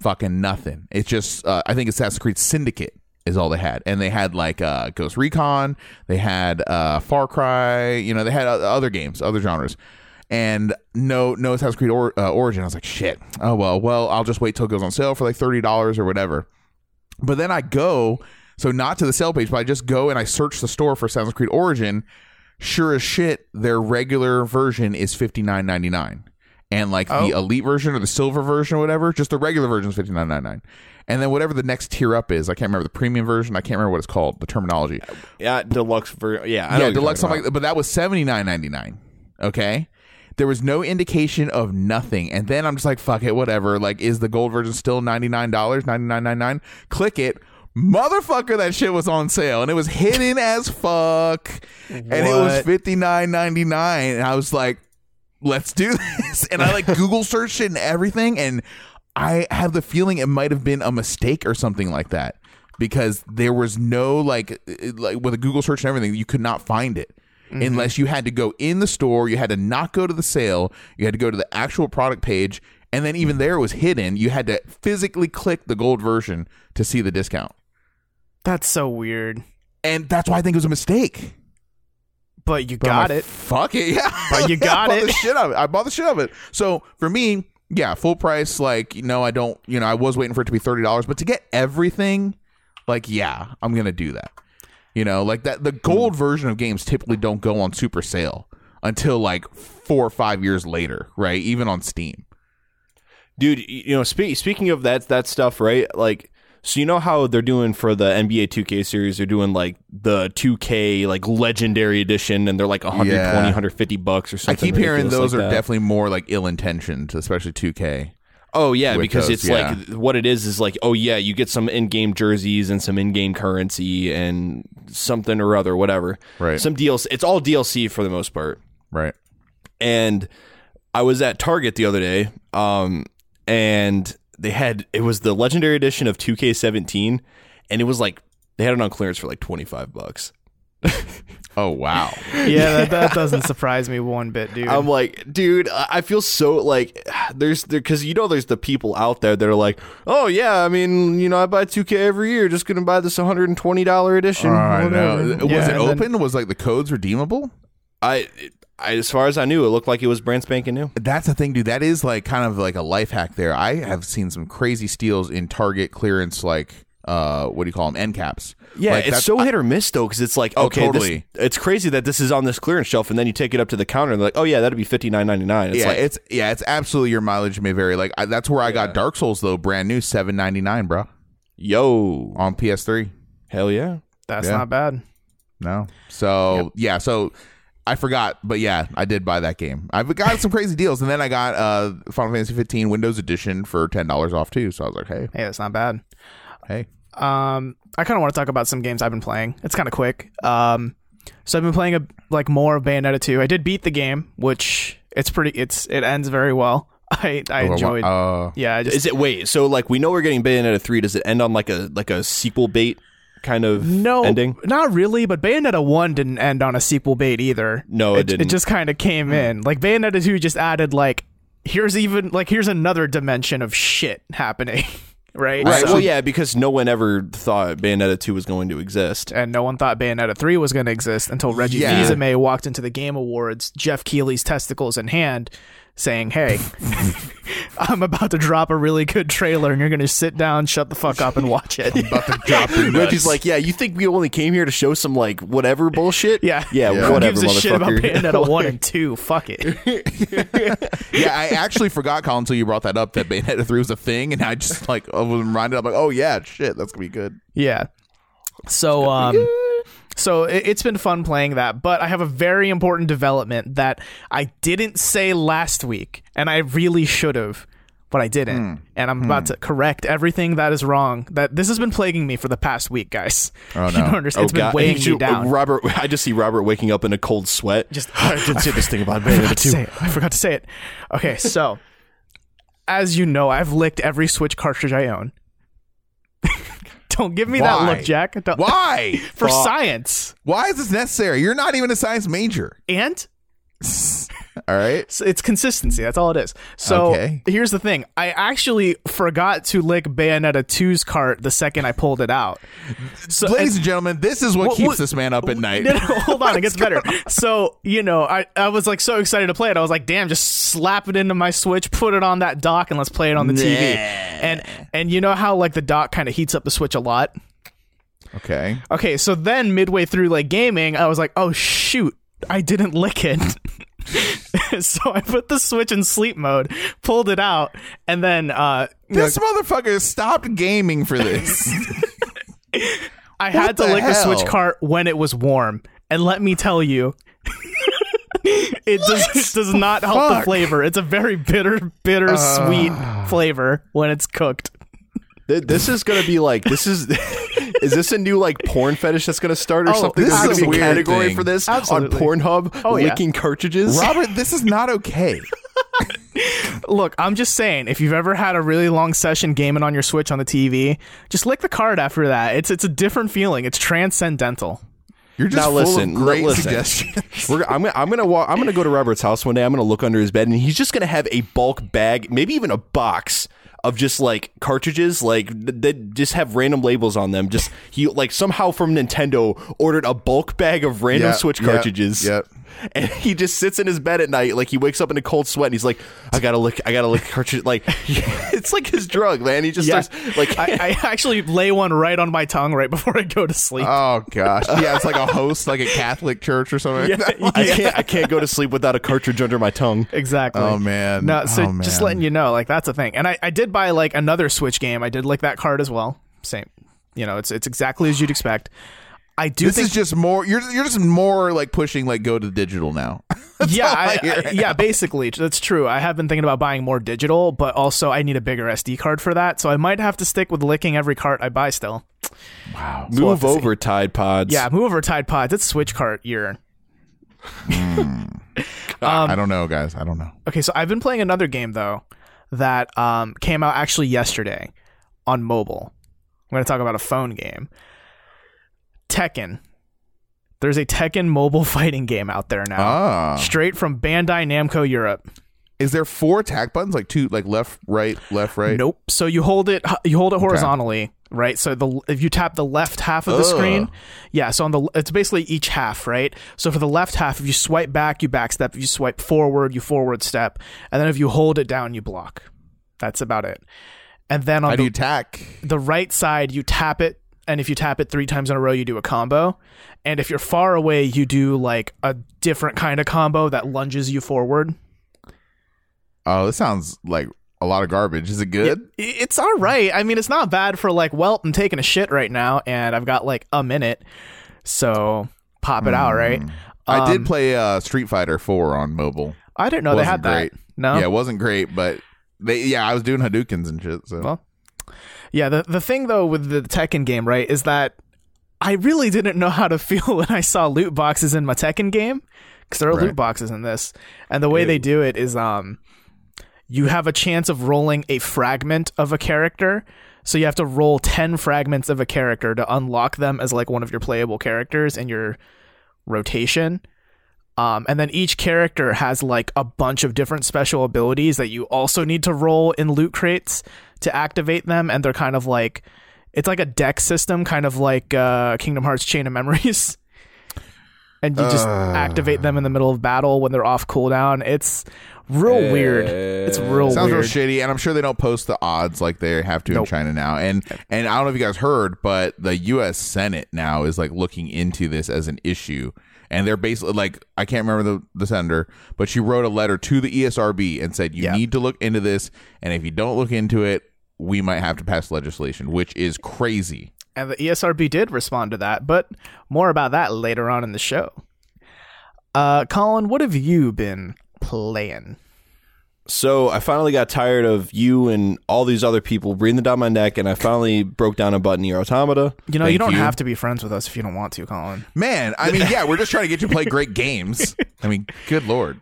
fucking nothing. It's just, uh, I think Assassin's Creed Syndicate is all they had, and they had like uh, Ghost Recon, they had uh, Far Cry, you know, they had other games, other genres and no no Assassin's Creed or, uh, Origin. I was like, shit. Oh well, well I'll just wait till it goes on sale for like thirty dollars or whatever. But then I go, so not to the sale page, but I just go and I search the store for Assassin's Creed Origin. Sure as shit, their regular version is fifty nine ninety nine, and like Oh. the elite version or the silver version or whatever, just the regular version is fifty nine ninety nine. and then whatever the next tier up is. I can't remember the premium version. I can't remember what it's called. The terminology. Yeah, deluxe for yeah. I yeah, deluxe something like that. But that was seventy nine ninety nine. Okay. There was no indication of nothing. And then I'm just like, fuck it, whatever. Like, is the gold version still $99, $99.99? Click it. Motherfucker, that shit was on sale and it was hidden as fuck. And it was What? $59.99. And I was like, let's do this. And I like Google searched it and everything. And I have the feeling it might have been a mistake or something like that because there was no like like with a Google search and everything, you could not find it mm-hmm. unless you had to go in the store. You had to not go to the sale. You had to go to the actual product page, and then even there it was hidden. You had to physically click the gold version to see the discount, That's so weird. and that's why I think it was a mistake. But you But got like, it. Fuck it, yeah. But you got bought it. The shit of it. I bought the shit of it. So for me, yeah, full price. Like you know, I don't. You know, I was waiting for it to be thirty dollars, but to get everything, like yeah, I'm gonna do that. You know, like that. The gold hmm. version of games typically don't go on super sale until like four or five years later, right? Even on Steam. dude. You know, spe- speaking of that that stuff, right? Like, so you know how they're doing for the NBA 2K series? They're doing like the 2K like Legendary Edition, and they're like 120, Yeah. 150 bucks or something. I keep hearing those like are that. definitely more like ill intentioned, especially 2K. Oh yeah, because those, it's like what it is is like oh yeah, you get some in-game jerseys and some in-game currency and something or other, whatever. Right. Some DLC. It's all DLC for the most part. Right. and I was at Target the other day, um, and they had it was the legendary edition of 2K17, and it was like they had it on clearance for like 25 bucks. Oh wow. Yeah, that, that doesn't surprise me one bit, dude. I'm like, dude, I I feel so like there's there because you know there's the people out there that are like, oh yeah, I mean, you know, I buy 2K every year, just gonna buy this 120 dollar edition. I whatever." know. Was Yeah, it and then- open? was like the codes redeemable? I, I, as far as I knew, it looked like it was brand spanking new. That's the thing, dude. That is like kind of like a life hack there. I have seen some crazy steals in Target clearance, like uh, what do you call them? End caps. Yeah, Like, it's that's- so hit or miss though, because it's like Oh, okay, this- it's crazy that this is on this clearance shelf, and then you take it up to the counter, and they're like, oh yeah, that'd be fifty nine ninety nine. It's yeah, like, it's yeah, it's absolutely your mileage may vary. Like I, that's where I got Dark Souls though, brand new, seven ninety nine, bro, yo, on PS3. hell yeah. That's yeah. not bad. No, so yeah, so I forgot, but yeah, I did buy that game. I've got some crazy deals, and then I got uh Final Fantasy 15 Windows Edition for ten dollars off too. So I was like, hey, Hey, that's not bad. hey, Um, I kind of want to talk about some games I've been playing. It's kind of quick. Um, so I've been playing a like more of Bayonetta 2. I did beat the game, which it's pretty. It's it ends very well. I I enjoyed. Uh, yeah, I just Is it wait? So like we know we're getting Bayonetta three. Does it end on like a like a sequel bait kind of no ending? not really. But Bayonetta 1 didn't end on a sequel bait either. No, it it, didn't. It just kind of came hmm. in. Like Bayonetta 2 just added like here's even like here's another dimension of shit happening. Right. Right. So- well, yeah, because no one ever thought Bayonetta two was going to exist. and no one thought Bayonetta 3 was going to exist until Reggie Yeah. Fils-Aimé walked into the Game Awards, Geoff Keighley's testicles in hand, saying, "Hey, I'm about to drop a really good trailer, and you're going to sit down, shut the fuck up, and watch it." about to drop your nuts. Reggie's like, yeah, you think we only came here to show some like whatever bullshit? yeah, yeah, Who whatever, gives a shit about motherfucker. Bayonetta 1 and 2? Fuck it. yeah, I actually forgot, Colin, until you brought that up that Bayonetta 3 was a thing, and I just like I was reminded. I'm like, oh yeah, shit, that's gonna be good. Yeah. So um so it, it's been fun playing that, but I have a very important development that I didn't say last week and I really should have, but I didn't. Hmm. And I'm hmm. about to correct everything that is wrong. That this has been plaguing me for the past week, guys. Oh, You don't understand. It's oh, been weighing You- me down. Robert, I just see Robert waking up in a cold sweat. Just I didn't say this thing about I Bayonetta forgot to say it. I forgot to say it. Okay, so as you know, I've licked every Switch cartridge I own. Don't give me that look, Jack. Don't- Why? For Fuck. science. Why is this necessary? You're not even a science major. And All right. So it's consistency. That's all it is. So Okay. here's the thing. I actually forgot to lick Bayonetta 2's cart the second I pulled it out. So Ladies and gentlemen, this is what keeps this man up at night. no, no, hold on, it gets better. So, you know, I, I was like so excited to play it. I was like, damn, just slap it into my Switch, put it on that dock, and let's play it on the TV. And and you know how like the dock kind of heats up the Switch a lot? Okay. Okay, so then midway through like gaming, I was like, oh shoot, I didn't lick it. so I put the Switch in sleep mode, pulled it out, and then uh This motherfucker stopped gaming for this. I had to the lick the Switch cart when it was warm, and let me tell you, it does does not help the flavor. It's a very bitter, bitter, sweet flavor when it's cooked. Th- This is gonna be like this is. Is this a new like porn fetish that's gonna start or Oh, something? this There's is gonna a be a weird category thing. for this Absolutely. on Pornhub. Oh, yeah. licking cartridges. Robert, this is not okay. Look, I'm just saying, if you've ever had a really long session gaming on your Switch on the TV, just lick the card after that. It's it's a different feeling. It's transcendental. You're just Now full listen, of great listen. suggestions. We're, I'm, gonna- I'm gonna walk, I'm gonna go to Robert's house one day. I'm gonna look under his bed, and he's just gonna have a bulk bag, maybe even a box of just like cartridges, like th- that just have random labels on them. Just he like somehow from Nintendo ordered a bulk bag of random Yep, Switch yep, cartridges. yep. And he just sits in his bed at night, like he wakes up in a cold sweat, and he's like, "I gotta lick, I gotta lick cartridge." Like it's like his drug, man. He just Yeah. starts like I, I actually lay one right on my tongue right before I go to sleep. Oh gosh, yeah, it's like a host, like a Catholic church or something. Yeah, like that. I can't, I can't go to sleep without a cartridge under my tongue. Exactly. Oh, man. No, so Oh, just letting you know, like that's a thing. And I, I did buy like another Switch game. I did like that card as well. Same. You know, it's it's exactly as you'd expect. I do This think is just more. You're you're just more like pushing like go to digital now. yeah, I I, I- yeah, basically that's true. I have been thinking about buying more digital, but also I need a bigger SD card for that. So I might have to stick with licking every cart I buy still. wow. we'll have Move see. over, Tide Pods. Yeah, move over Tide Pods. It's Switch cart year. I don't know, guys. I don't know. Okay, so I've been playing another game though that um, came out actually yesterday on mobile. I'm going to talk about a phone game. Tekken. There's a Tekken mobile fighting game out there now. Ah, Straight from Bandai Namco Europe. is there four attack buttons? Like two, like left, right, left, right. Nope. So you hold it you hold it horizontally, right? So the if you tap the left half of the screen, yeah, so on the it's basically each half, right? So for the left half, if you swipe back, you back step. If you swipe forward, you forward step. And then if you hold it down, you block. That's about it. And then on How the do you attack? the right side you tap it and if you tap it three times in a row you do a combo and if you're far away you do like a different kind of combo that lunges you forward Oh, this sounds like a lot of garbage. Is it good? I- it's all right i mean it's not bad for like well i'm taking a shit right now and i've got like a minute so pop it out right I Um, did play uh, Street Fighter Four on mobile. i didn't know they had great. that no Yeah, it wasn't great, but they yeah, I was doing Hadoukens and shit. So Well, yeah, the the thing though with the Tekken game, right, is that I really didn't know how to feel when I saw loot boxes in my Tekken game because there are Right. loot boxes in this, and the way they do it is um, you have a chance of rolling a fragment of a character. So you have to roll 10 fragments of a character to unlock them as like one of your playable characters in your rotation. Um, and then each character has like a bunch of different special abilities that you also need to roll in loot crates to activate them. And they're kind of like, it's like a deck system, kind of like uh, Kingdom Hearts Chain of Memories. and you just activate them in the middle of battle when they're off cooldown. It's real weird. It's real Sounds weird. real shitty, and I'm sure they don't post the odds like they have to in China now. And and I don't know if you guys heard, but the U.S. Senate now is like looking into this as an issue, and they're basically like I can't remember the the senator, but she wrote a letter to the ESRB and said you Yeah. need to look into this, and if you don't look into it, we might have to pass legislation, which is crazy. And the ESRB did respond to that, but more about that later on in the show. Uh, Colin, what have you been playing? So I finally got tired of you and all these other people breathing down my neck, and I finally broke down a button Nier Automata. You know, you don't you. have to be friends with us if you don't want to, Colin. Man, I mean, yeah, we're just trying to get you to play great games. I mean, good lord.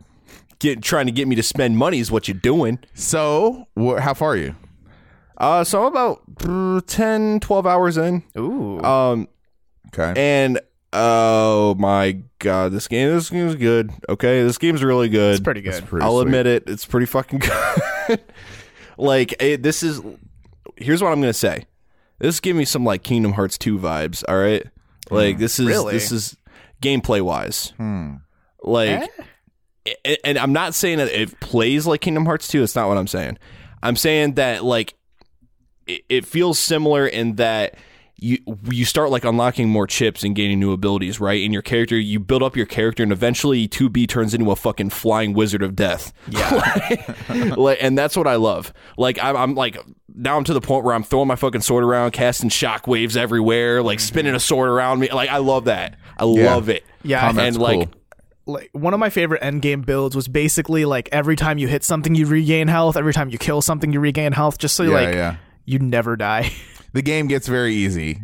Get, trying to get me to spend money is what you're doing. So, wh- how far are you? Uh, so I'm about uh, 10, 12 hours in. Ooh. Um, Okay. and oh my god, this game, this game is good. Okay, this game's really good. it's pretty good. Pretty I'll sweet. admit it. It's pretty fucking good. like it, this is. Here's what I'm gonna say. This give me some like Kingdom Hearts 2 vibes. All right, like this is Really? this is gameplay wise. Hmm. Like, a- and I'm not saying that it plays like Kingdom Hearts 2. It's not what I'm saying. I'm saying that like it, it feels similar in that you you start like unlocking more chips and gaining new abilities, right? In your character, you build up your character, and eventually 2B turns into a fucking flying wizard of death. Yeah. like, and that's what I love. Like I'm, I'm like now I'm to the point where I'm throwing my fucking sword around, casting shockwaves everywhere, like mm-hmm. spinning a sword around me. Like I love that. I Yeah. love it. Yeah, Combat's and like cool. like one of my favorite endgame builds was basically like every time you hit something you regain health, every time you kill something you regain health, just so yeah, like yeah. You never die. The game gets very easy.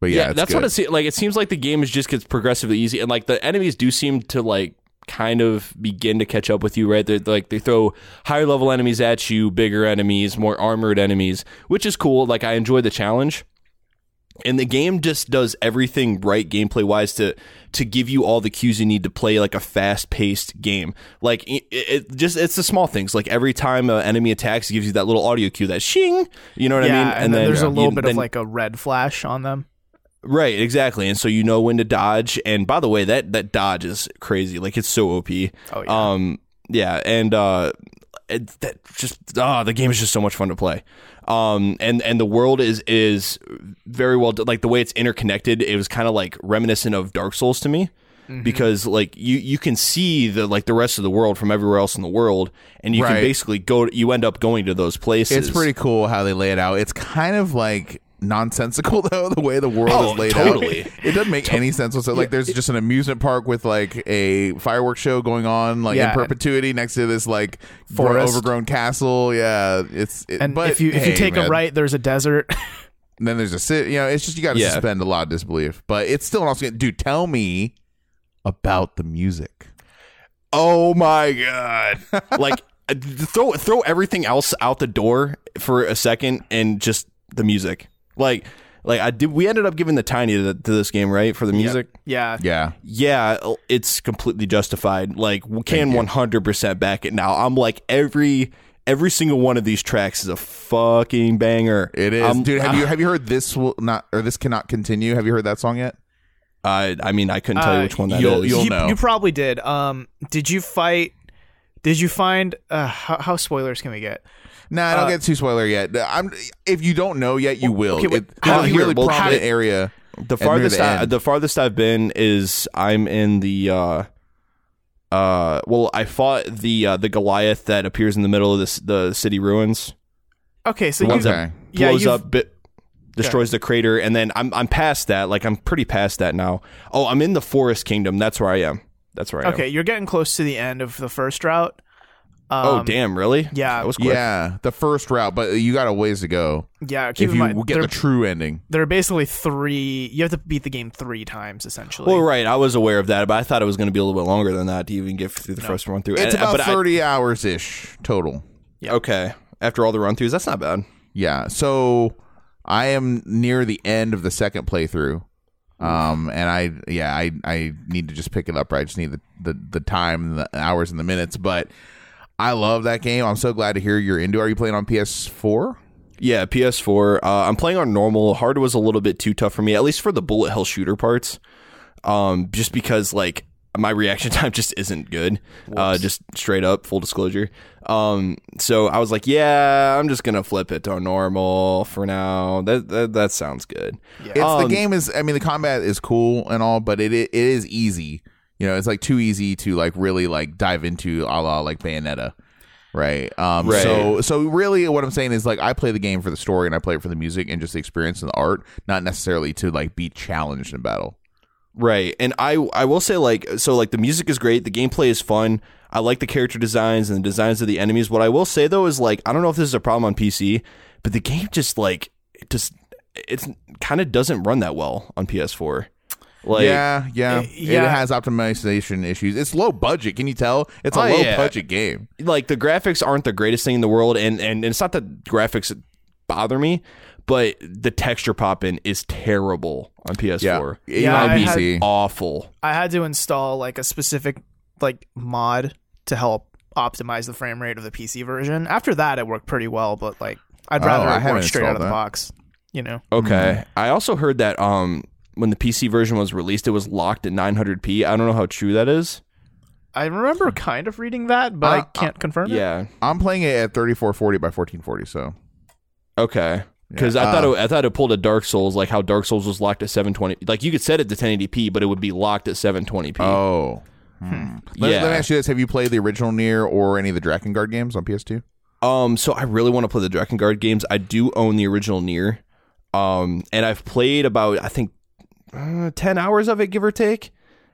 But yeah, yeah, that's good. what it seems like. It seems like the game is just gets progressively easy, and like the enemies do seem to like kind of begin to catch up with you, right? They're like they throw higher level enemies at you, bigger enemies, more armored enemies, which is cool. Like I enjoy the challenge. And the game just does everything right gameplay wise to to give you all the cues you need to play like a fast paced game. Like it, it just it's the small things. Like every time an enemy attacks, it gives you that little audio cue that shing. You know what yeah, I mean? and, then, there's a you- little bit then- of like a red flash on them. Right, exactly. And so you know when to dodge. And by the way, that that dodge is crazy. Like it's so OP. Oh, yeah. Um yeah, and uh it, that just ah the game is just so much fun to play. Um and and the world is is very well done. like the way it's interconnected. It was kind of like reminiscent of Dark Souls to me. Mm-hmm. Because like you you can see the like the rest of the world from everywhere else in the world, and you Right. can basically go. You end up going to those places. It's pretty cool how they lay it out. It's kind of like nonsensical though the way the world Oh, is laid totally. out. It doesn't make any sense whatsoever. Like there's just an amusement park with like a fireworks show going on like Yeah. in perpetuity next to this like gro- Forest. overgrown castle. Yeah, it's it, And but if you if hey, you take man, a right, there's a desert. and then there's a city. You know, it's just you got to Yeah. suspend a lot of disbelief. But it's still an awesome. game. Dude, tell me about the music. Oh my god! like uh, throw throw everything else out the door for a second and just the music. Like like I did. We ended up giving the tiny to, to this game, right? For the music. yeah, Yeah, Yeah, it's completely justified. Like we can one hundred percent back it now. I'm like every every single one of these tracks is a fucking banger. it is, Um, dude. Have you have you heard this will not or this cannot continue? Have you heard that song yet? I I mean I couldn't tell you Uh, which one that is. you'll- you'll- you, know. you probably did. Um, did you fight? Did you find? Uh, how, how spoilers can we get? Nah, I don't Uh, get too spoiler yet. I'm if you don't know yet, you will. okay, wait, it, how there's you- really well, prominent area. The farthest the I, the, farthest I've been is I'm in the uh uh well I fought the uh, the Goliath that appears in the middle of this the city ruins Okay, so The you, ones Okay. yeah, blows you've- up bit destroys the crater and then I'm I'm past that like I'm pretty past that now. Oh, I'm in the forest kingdom. That's where I am. That's where I Okay, am. you're getting close to the end of the first route. Um, Oh damn, really? yeah. That was quick. Yeah, the first route, but you got a ways to go Yeah, keep if in you mind get there, the true ending. there are basically three. You have to beat the game three times essentially. Well, right. I was aware of that, but I thought it was going to be a little bit longer than that to even get through the first run through. It's And- about but I- thirty hours ish total. Yeah. okay. After all the run throughs, that's not bad. Yeah, so I am near the end of the second playthrough. Um, and I, yeah, I, I need to just pick it up. Right, I just need the, the, the time, the hours, and the minutes. But I love that game. I'm so glad to hear you're into. Are you playing on PS4? Yeah, PS4. Uh, I'm playing on normal. Hard was a little bit too tough for me, at least for the bullet hell shooter parts. Um, just because like my reaction time just isn't good. Uh, just straight up, full disclosure. Um, so I was like, yeah, I'm just gonna flip it to normal for now. That that, that sounds good. It's the Um, game is. I mean, the combat is cool and all, but it it is easy. You know, it's like too easy to like really like dive into a la like Bayonetta, right? Um, Right. So so really, what I'm saying is like I play the game for the story and I play it for the music and just the experience and the art, not necessarily to like be challenged in battle. Right. And I I will say like so like the music is great, the gameplay is fun. I like the character designs and the designs of the enemies. What I will say though is like I don't know if this is a problem on PC, but the game just like it just it's kind of doesn't run that well on PS4. Like yeah, yeah, Uh, yeah. It has optimization issues. It's low budget. Can you tell? It's a Oh, low yeah. budget game. like the graphics aren't the greatest thing in the world and and it's not that graphics bother me, but the texture popping is terrible on PS4. Yeah, Yeah, on I had- Awful. I had to install like a specific like mod to help optimize the frame rate of the PC version. After that, it worked pretty well, but like I'd Oh, rather I it haven't work straight out of the that. box. You know, Okay. I also heard that um when the PC version was released, it was locked at 900p. I don't know how true that is. I remember kind of reading that, but I Uh, can't confirm it. Yeah. I'm playing it at 3440 by 1440. So Okay. Because I thought it, I thought it pulled a Dark Souls like how Dark Souls was locked at 720. Like you could set it to 1080p, but it would be locked at 720p. oh. Hmm. Let, Yeah. let me ask you this: Have you played the original Nier or any of the Drakengard games on PS2? Um, so I really want to play the Drakengard games. I do own the original Nier, um, and I've played about I think uh, ten hours of it, give or take.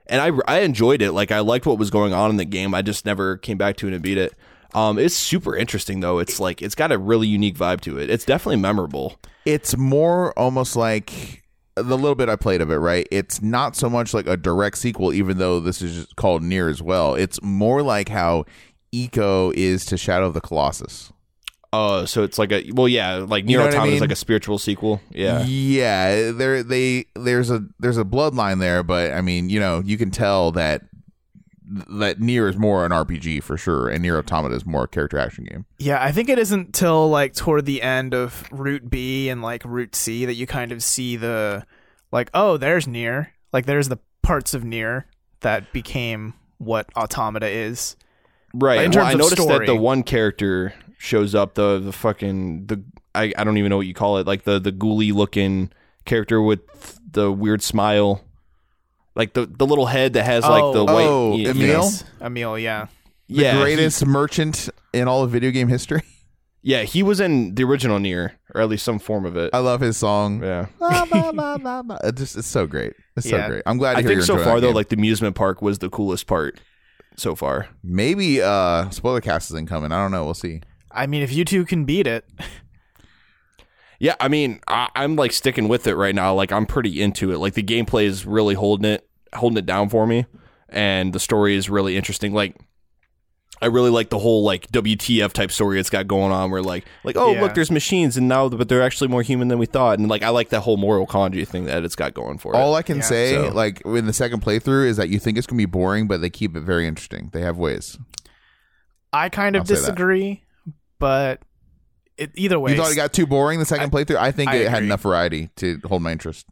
And I I enjoyed it. Like I liked what was going on in the game. I just never came back to it and beat it. Um, it's super interesting though. It's like it's got a really unique vibe to it. It's definitely memorable. It's more almost like the little bit I played of it, right? It's not so much like a direct sequel, even though this is called Nier as well. It's more like how Ico is to Shadow of the Colossus. Uh, so it's like a well, yeah, like You Nier know I Automata is like a spiritual sequel. Yeah, yeah. There, they there's a there's a bloodline there, but I mean, you know, you can tell that that Nier is more an RPG for sure, and Nier Automata is more a character action game. Yeah, I think it isn't till like toward the end of Route B and like Route C that you kind of see the like, oh, there's Nier. Like there's the parts of Nier that became what automata is. right. in well, I of noticed that the one character shows up the the fucking the I, I don't even know what you call it like the the ghouly looking character with the weird smile, like the the little head that has like the Oh. white. Oh, y- Emil? Yes. Emil, yeah. The yeah, he- greatest merchant in all of video game history. yeah, he was in the original Nier, or at least some form of it. I love his song. yeah. Ba, ba, ba, ba, ba. It just it's so great. It's so great. I'm glad to I hear think you're so enjoying far that though, game. like the amusement park was the coolest part so far. maybe uh spoiler cast is incoming. I don't know. We'll see. I mean, if you two can beat it, Yeah, I mean, I, I'm like sticking with it right now. Like I'm pretty into it. Like the gameplay is really holding it, holding it down for me, and the story is really interesting. Like I really like the whole like WTF type story it's got going on, where like like oh Yeah. look, there's machines, and now but they're actually more human than we thought, and like I like that whole moral Kanji thing that it's got going for it. All. I can Yeah. say, So- like in the second playthrough, is that you think it's gonna be boring, but they keep it very interesting. They have ways. I kind of I'll disagree, but it, either way, You thought it got too boring the second playthrough? I think I it had enough variety to hold my interest.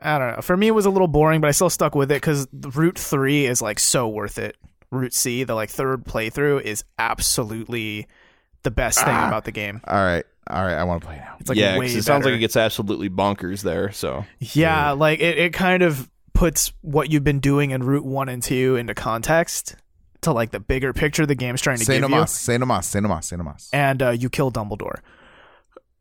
I don't know. For me, it was a little boring, but I still stuck with it because Route Three is like so worth it. Route C, the like third playthrough, is absolutely the best thing Ah. about the game. All right, all right. I want to play now. It's like yeah, way 'cause it sounds like it gets absolutely bonkers there. So Yeah, like it, it kind of puts what you've been doing in Route One and Two into context to like the bigger picture the game's trying to Say no give you. mas, say no mas, say no mas, say no mas. And uh, you kill Dumbledore.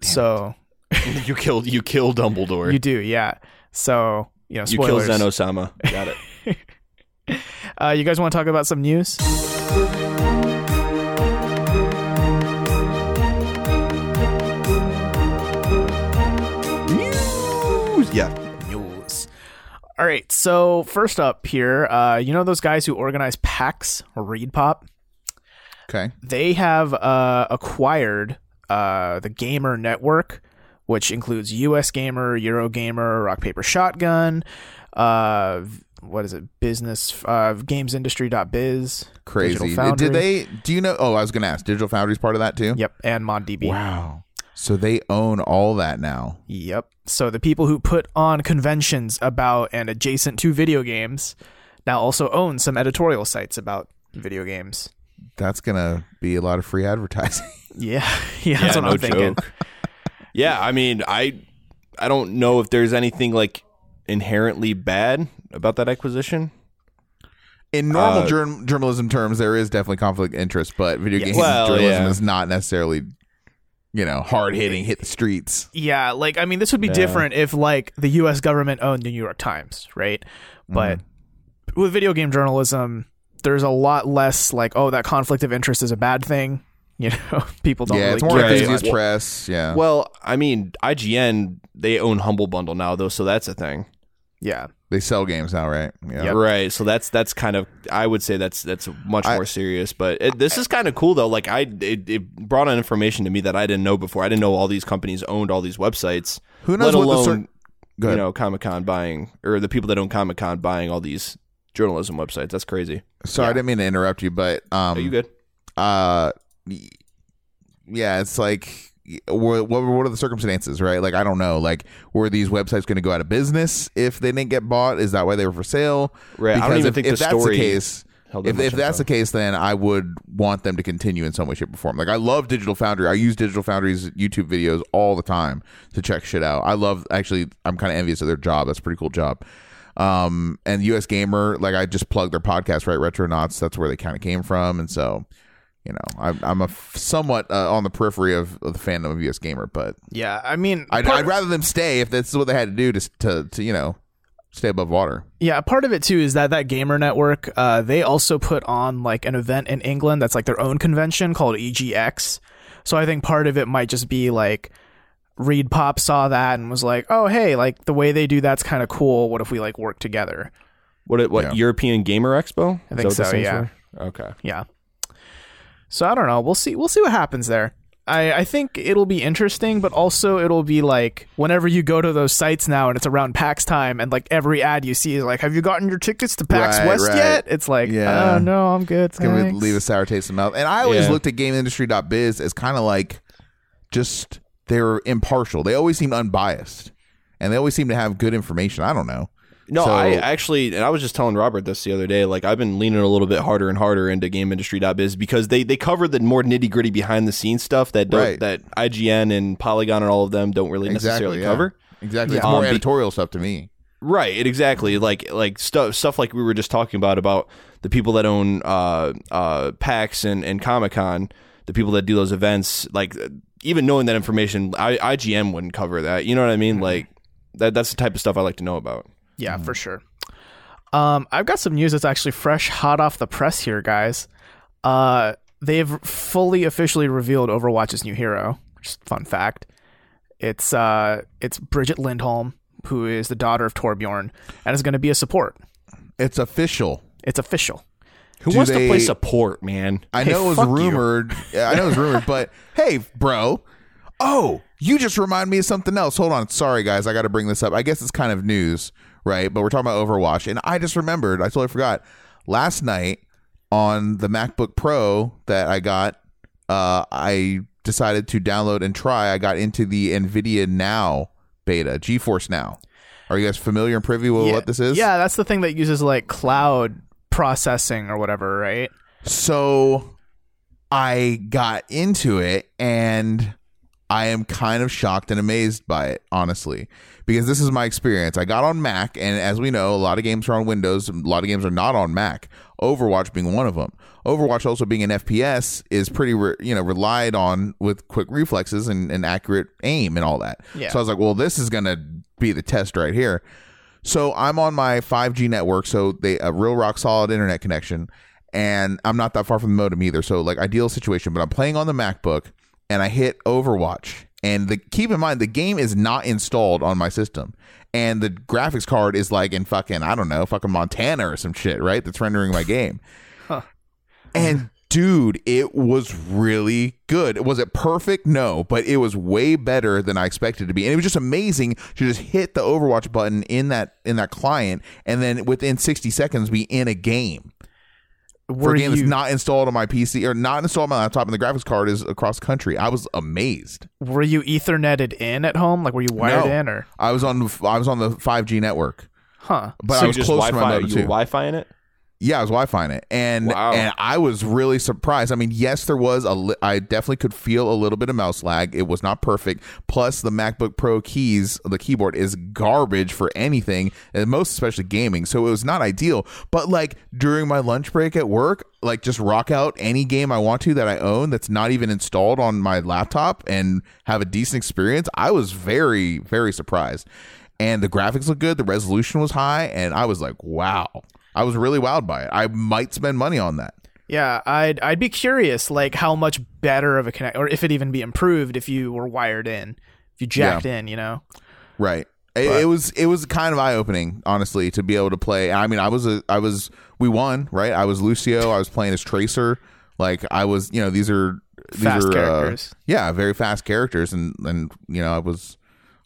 so you killed you kill Dumbledore. you do, yeah. So you know, You kill spoilers. Zen Osama. Got it. Uh, you guys want to talk about some news? News. All right. So first up here, uh, you know those guys who organize PAX or ReedPop? Okay. They have uh, acquired uh, the Gamer Network, which includes US Gamer, Eurogamer, Rock Paper Shotgun. Uh, what is it? Business uh, GamesIndustry.biz. Crazy. Did they? Do you know? Oh, I was gonna ask. Digital Foundry's part of that too. Yep, and ModDB. Wow. So they own all that now. Yep. So the people who put on conventions about and adjacent to video games now also own some editorial sites about video games. That's gonna be a lot of free advertising. Yeah, yeah, that's Yeah, what no I'm thinking. joke. yeah, I mean, I I don't know if there's anything like inherently bad about that acquisition. In normal Uh, journ- journalism terms, there is definitely conflict of interest, but video Yes. game Well, journalism yeah. is not necessarily, you know, hard hitting, hit the streets. Yeah, like I mean, this would be different if like the U.S. government owned the New York Times, right? But mm-hmm. with video game journalism, there's a lot less like, oh, that conflict of interest is a bad thing. You know, people don't yeah, really it's more care as enthusiast much. press. Yeah. Well, I mean, IGN they own Humble Bundle now though, so that's a thing. Yeah, they sell games now, right? Yeah. Yep. Right. So that's that's kind of I would say that's that's much I- more serious. But it, this is kind of cool though. Like I it, it brought on information to me that I didn't know before. I didn't know all these companies owned all these websites. Who knows let what the alone cer- Go you know Comic Con buying or the people that own Comic Con buying all these journalism websites. That's crazy. Sorry, I didn't mean to interrupt you, but um, Are you good? uh yeah it's like what, what what are the circumstances right? Like i don't know. Like were these websites going to go out of business if they didn't get bought? Is that why they were for sale? Right. I don't Because even if, think if the that's story the case if, if that's the case then i would want them to continue in some way shape or form. Like i love digital foundry. I use digital foundry's youtube videos all the time to check shit out. I love actually i'm kind of envious of their job. That's a pretty cool job. Um and us gamer like i just plugged their podcast right? Retronauts that's where they kind of came from. And so you know, I'm, I'm a f- somewhat uh, on the periphery of, of the fandom of US Gamer, but Yeah, I mean, I'd, I'd rather them stay if that's what they had to do to, to, to you know, stay above water. Yeah, part of it too is that that gamer network, uh, they also put on like an event in England that's like their own convention called EGX. So I think part of it might just be like ReedPop saw that and was like, "Oh, hey, like the way they do that's kind of cool. What if we like work together?" What? What? Yeah. European Gamer Expo? I think that what this so, yeah. for? Okay. Yeah. So I don't know. We'll see. We'll see what happens there. I, I think it'll be interesting, but also it'll be like whenever you go to those sites now and it's around PAX time and like every ad you see is like, "Have you gotten your tickets to PAX Right, West right. yet?" It's like, Yeah. "Oh no, I'm good." It's gonna leave a sour taste in the mouth. And I always Yeah. looked at GameIndustry.biz as kind of like just they're impartial. They always seem unbiased, and they always seem to have good information. I don't know. No, So- I actually, and I was just telling Robert this the other day. Like, I've been leaning a little bit harder and harder into GameIndustry.biz because they they cover the more nitty gritty behind the scenes stuff that don't, Right. that IGN and Polygon and all of them don't really necessarily yeah. cover. Exactly. It's Yeah. more Um, be- editorial stuff to me. Right, it- exactly. Like like stuff stuff like we were just talking about about the people that own uh uh PAX and, and Comic Con, the people that do those events, like even knowing that information, I, IGN wouldn't cover that. You know what I Mm-hmm. mean? Like that that's the type of stuff I like to know about. Yeah, Mm. for sure. Um, I've got some news that's actually fresh, hot off the press here, guys. Uh, they've fully officially revealed Overwatch's new hero. Just fun fact. It's uh, it's Brigitte Lindholm, who is the daughter of Torbjorn, and is going to be a support. It's official. It's official. Who Do wants to play support, man? I Hey, know it was rumored. Yeah, I know it was rumored, but hey, bro. Oh, you just remind me of something else. Hold on. Sorry, guys. I got to bring this up. I guess it's kind of news, right? But we're talking about Overwatch. And I just remembered. I totally forgot. Last night on the MacBook Pro that I got, uh, I decided to download and try. I got into the NVIDIA Now beta, GeForce Now. Are you guys familiar and privy with yeah, what this is? Yeah, that's the thing that uses like cloud processing or whatever, right? So I got into it and I am kind of shocked and amazed by it, honestly, because this is my experience. I got on Mac, and as we know, a lot of games are on Windows, a lot of games are not on Mac. Overwatch being one of them. Overwatch also being an FPS is pretty, re- you know, relied on with quick reflexes and, and accurate aim and all that. Yeah. So I was like, well, this is gonna be the test right here. So I'm on my 5G network, so they a real rock solid internet connection, and I'm not that far from the modem either. So like ideal situation, but I'm playing on the MacBook, and I hit Overwatch, and the keep in mind the game is not installed on my system, and the graphics card is like in fucking I don't know fucking Montana or some shit, right? That's rendering my game, and. Dude, it was really good. Was it perfect? No, but it was way better than I expected it to be. And it was just amazing to just hit the Overwatch button in that in that client and then within 60 seconds be in a game. For Were a game you that's not installed on my PC or not installed on my laptop and the graphics card is across country. I was amazed. were you Etherneted in at home? Like were you wired No. in or I was on I was on the 5G network. huh? But so I was close Wi-Fi, to my modem you too. Wi-Fi in it? Yeah, I was Wi-Fi it, and Wow. and I was really surprised. I mean, yes, there was a. Li- I definitely could feel a little bit of mouse lag. It was not perfect. Plus, the MacBook Pro keys, the keyboard is garbage for anything, and most especially gaming. So it was not ideal. But like during my lunch break at work, like just rock out any game I want to that I own that's not even installed on my laptop and have a decent experience. I was very very surprised. And the graphics look good, the resolution was high, and I was like, wow. I was really wowed by it. I might spend money on that. Yeah, I'd I'd be curious, like how much better of a connect, or if it'd even be improved if you were wired in, if you jacked in, you know. Right. It, it was it was kind of eye opening, honestly, to be able to play. I mean, I was a I was we won, right? I was Lucio. I was playing as Tracer. Like I was, you know, these are these Fast are, uh, characters. yeah, very fast characters, and and you know, I was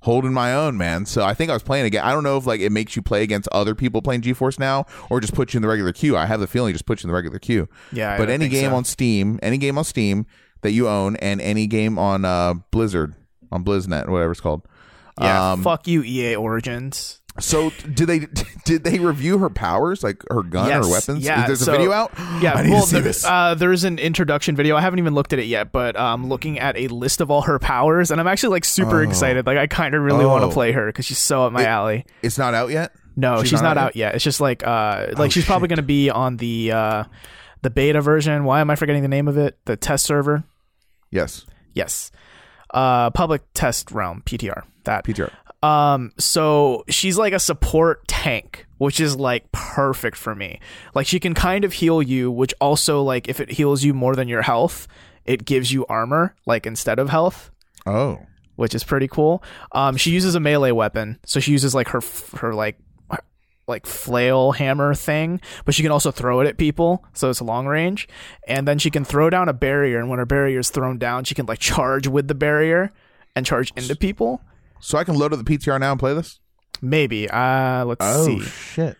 holding my own, man. So I think I was playing again. I don't know if like it makes you play against other people playing GeForce now, or just put you in the regular queue. I have the feeling it just puts you in the regular queue. Yeah, but any game so. on Steam, any game on Steam that you own, and any game on uh, Blizzard on BlizzNet, whatever it's called. Yeah, Um, fuck you, EA Origins. So did they did they review her powers, like her gun Yes, or weapons? yeah, There's so- a video out. Yeah, well, to see there- this. Uh, there's an introduction video. I haven't even looked at it yet, but I'm um, looking at a list of all her powers, and I'm actually like super excited. Like I kind of really want Oh. to play her because she's so up my alley. it's not out yet. No, She's she's, not not, out out yet. It's just like uh, like Oh, she's probably going to be on the uh, the beta version. Why am I forgetting the name of it? The test server. Yes. Yes. Uh, public test realm PTR. That PTR. Um, so she's like a support tank, which is like perfect for me. Like she can kind of heal you, which also like if it heals you more than your health, it gives you armor like instead of health, Oh. which is pretty cool. Um, she uses a melee weapon, so she uses like her her like like flail hammer thing, but she can also throw it at people, so it's long range. And then she can throw down a barrier, and when her barrier is thrown down, she can like charge with the barrier and charge into people. So I can load up the PTR now and play this? Maybe. Uh, let's see. shit.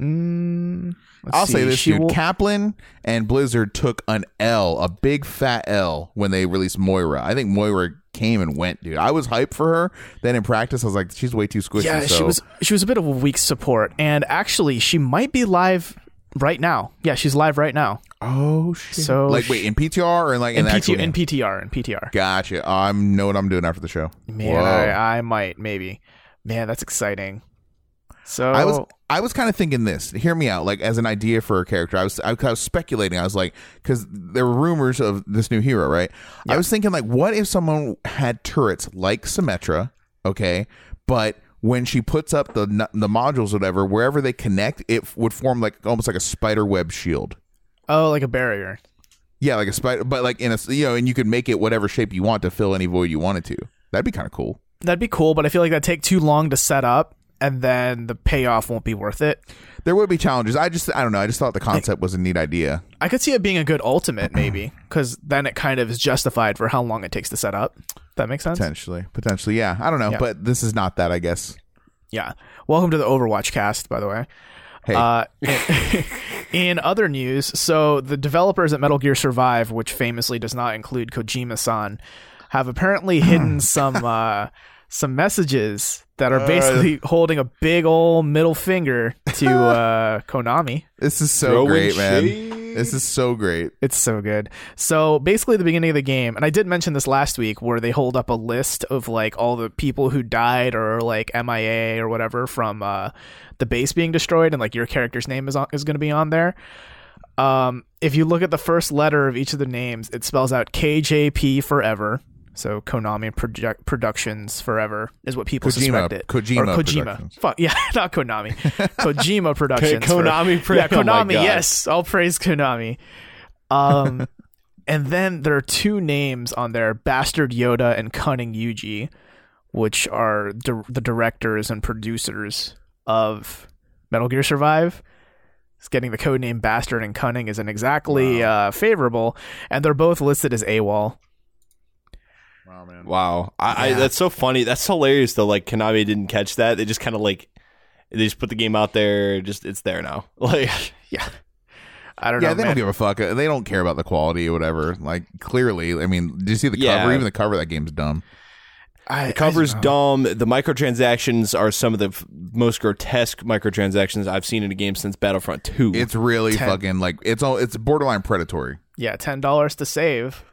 Mm, I'll say this, She dude. will- Kaplan and Blizzard took an L, a big fat L, when they released Moira. I think Moira came and went, dude. I was hyped for her. Then in practice, I was like, she's way too squishy. yeah, so. she was she was a bit of a weak support, and actually, she might be live right now. Yeah, she's live right now. Oh shit! So like, wait, in PTR or in like in, In, the PT, in? PTR, in PTR. Gotcha. I know what I'm doing after the show. Man, I, I might maybe. Man, that's exciting. So I was I was kind of thinking this. Hear me out. Like as an idea for a character, I was I was speculating. I was like, because there were rumors of this new hero, right? I was thinking like, what if someone had turrets like Symmetra, okay, but when she puts up the the modules, whatever, wherever they connect, it would form like almost like a spider web shield. oh, like a barrier. Yeah, like a spider, but like in a you know, and you could make it whatever shape you want to fill any void you wanted to. That'd be kind of cool. That'd be cool, but I feel like that'd take too long to set up, and then the payoff won't be worth it. There would be challenges. I just I don't know. I just thought the concept was a neat idea. I could see it being a good ultimate, maybe, because then it kind of is justified for how long it takes to set up. That makes sense. Potentially, potentially, yeah. I don't know, Yeah. but this is not that. I guess. Yeah. Welcome to the Overwatch cast, by the way. Hey, Uh, in other news, so the developers at Metal Gear Survive, which famously does not include Kojima-san, have apparently hidden some uh, some messages that are basically holding a big old middle finger to uh, Konami. this is so Throwing great, man. shade. This is so great. It's so good. So basically, the beginning of the game, and I did mention this last week, where they hold up a list of like all the people who died or like MIA or whatever from uh, the base being destroyed, and like your character's name is on, is going to be on there. Um, if you look at the first letter of each of the names, it spells out KJP forever. So Konami Project Productions Forever is what people Kojima- suspect it. Kojima or Kojima. Fuck yeah, not Konami. Kojima Productions. for- Konami Pro- yeah, oh Konami. God. yes, I'll praise Konami. Um, and then there are two names on there: Bastard Yoda and Cunning Yuji, which are di- the directors and producers of Metal Gear Survive. It's getting the code name Bastard and Cunning isn't exactly uh, favorable, and they're both listed as AWOL. Wow, man. Wow, I, I that's so funny. That's hilarious though. Like Konami didn't catch that. They just kind of like they just put the game out there. Just it's there now. Like Yeah, I don't Yeah, know. they man. don't give a fuck. They don't care about the quality or whatever. Like clearly, I mean, do you see the Yeah. cover? Even the cover of that game's dumb. I, the cover's I dumb. The microtransactions are some of the f- most grotesque microtransactions I've seen in a game since Battlefront Two. It's really Ten. fucking like it's all it's borderline predatory. Yeah, ten dollars to save.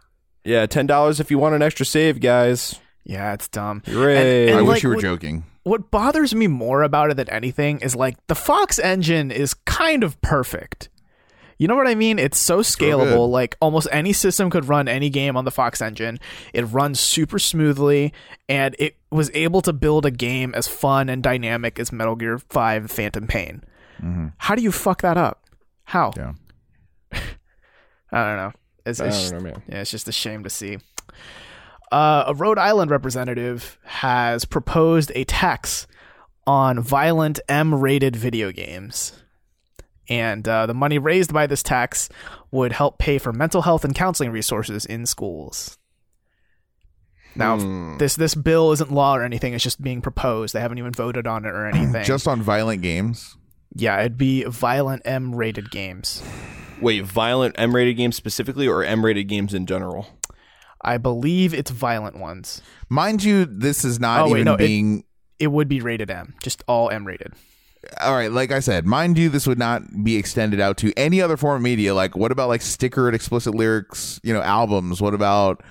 Yeah, ten dollars if you want an extra save, guys. Yeah, it's dumb. Hooray! And I like, wish you were what- joking. what bothers me more about it than anything is like the Fox engine is kind of perfect. You know what I mean? It's so good. scalable. Like almost any system could run any game on the Fox engine. It runs super smoothly, and it was able to build a game as fun and dynamic as Metal Gear Five: Phantom Pain. Mm-hmm. How do you fuck that up? How? Yeah. I don't know. It's, it's don't know, yeah, it's just a shame to see. Uh, a Rhode Island representative has proposed a tax on violent M-rated video games, and uh, the money raised by this tax would help pay for mental health and counseling resources in schools. Now, Hmm. this this bill isn't law or anything; it's just being proposed. They haven't even voted on it or anything. Just on violent games. yeah, it'd be violent M-rated games. Wait, violent M-rated games specifically, or M-rated games in general? I believe it's violent ones. Mind you, this is not Oh, wait, even no, it- being It would be rated M, just all M-rated. all right, like I said, mind you, this would not be extended out to any other form of media. Like, what about like sticker and explicit lyrics, you know, albums? What about,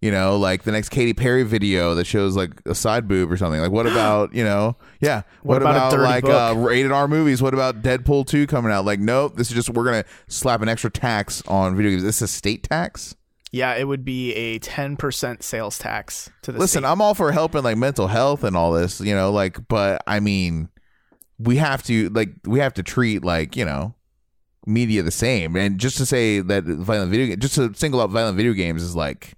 You know, like the next Katy Perry video that shows like a side boob or something. Like, what about you know? Yeah, what, about about, dirty like book? uh, rated R movies? What about Deadpool two coming out? Like, nope. This is just we're gonna slap an extra tax on video games. This is a state tax. Yeah, it would be a 10% sales tax to the Listen, state. I'm all for helping like mental health and all this, you know, like, but I mean, we have to like we have to treat like you know media the same, and just to say that violent video, just to single out violent video games is like,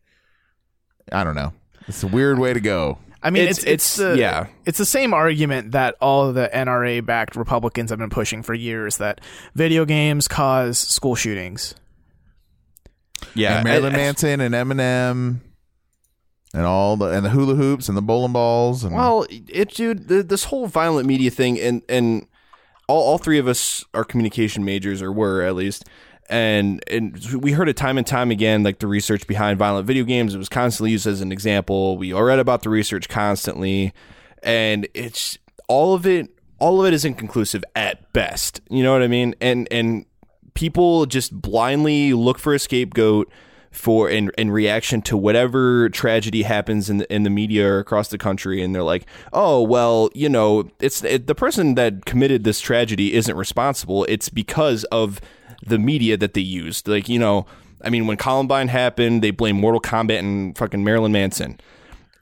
I don't know, it's a weird way to go. I mean, It's- it's it's, it's- the, yeah. it's the same argument that all the NRA backed Republicans have been pushing for years that video games cause school shootings. Yeah, and Marilyn and- Manson and Eminem. And all the and the hula hoops and the bowling balls and Well, it, dude, the, this whole violent media thing, and and all, all three of us are communication majors, or were at least, and and we heard it time and time again, like the research behind violent video games. It was constantly used as an example. We all read about the research constantly, and it's all of it. All of it is inconclusive at best. You know what I mean? And and people just blindly look for a scapegoat for in in reaction to whatever tragedy happens in the, in the media or across the country and they're like oh well you know it's it, the person that committed this tragedy isn't responsible it's because of the media that they used like you know i mean when columbine happened they blamed mortal kombat and fucking marilyn manson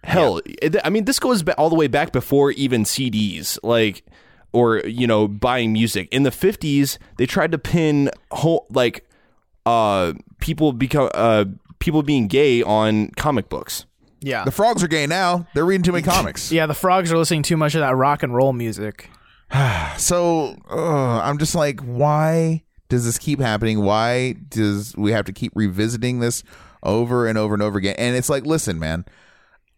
hell it, i mean this goes all the way back before even cds like or you know buying music in the 50s they tried to pin whole like uh people become uh people being gay on comic books Yeah. the frogs are gay now. They're reading too many comics. yeah, the frogs are listening too much of that rock and roll music. So uh, I'm just like, why does this keep happening? Why does we have to keep revisiting this over and over and over again? And it's like, listen, man.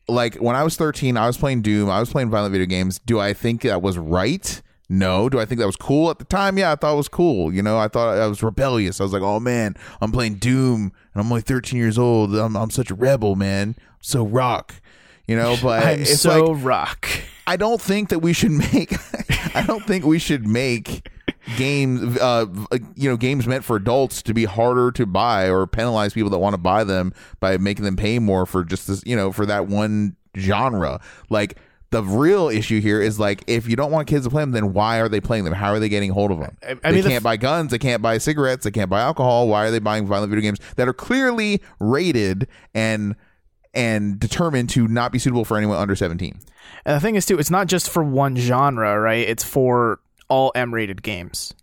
Like when I was 13, I was playing Doom. I was playing violent video games. Do I think that was right? No. Do I think that was cool at the time? Yeah, I thought it was cool. You know, I thought I was rebellious. I was like, oh man, I'm playing Doom and I'm only 13 years old. I'm, I'm such a rebel, man. I'm so rock. You know, but I'm it's so like rock. I don't think that we should make. I don't think we should make games. Uh, you know, games meant for adults to be harder to buy or penalize people that want to buy them by making them pay more for just this. You know, for that one genre. Like the real issue here is like if you don't want kids to play them, then why are they playing them? How are they getting hold of them? I- I they mean, can't f- buy guns. They can't buy cigarettes. They can't buy alcohol. Why are they buying violent video games that are clearly rated and and determined to not be suitable for anyone under 17? And the thing is, too, it's not just for one genre, right? It's for all M-rated games.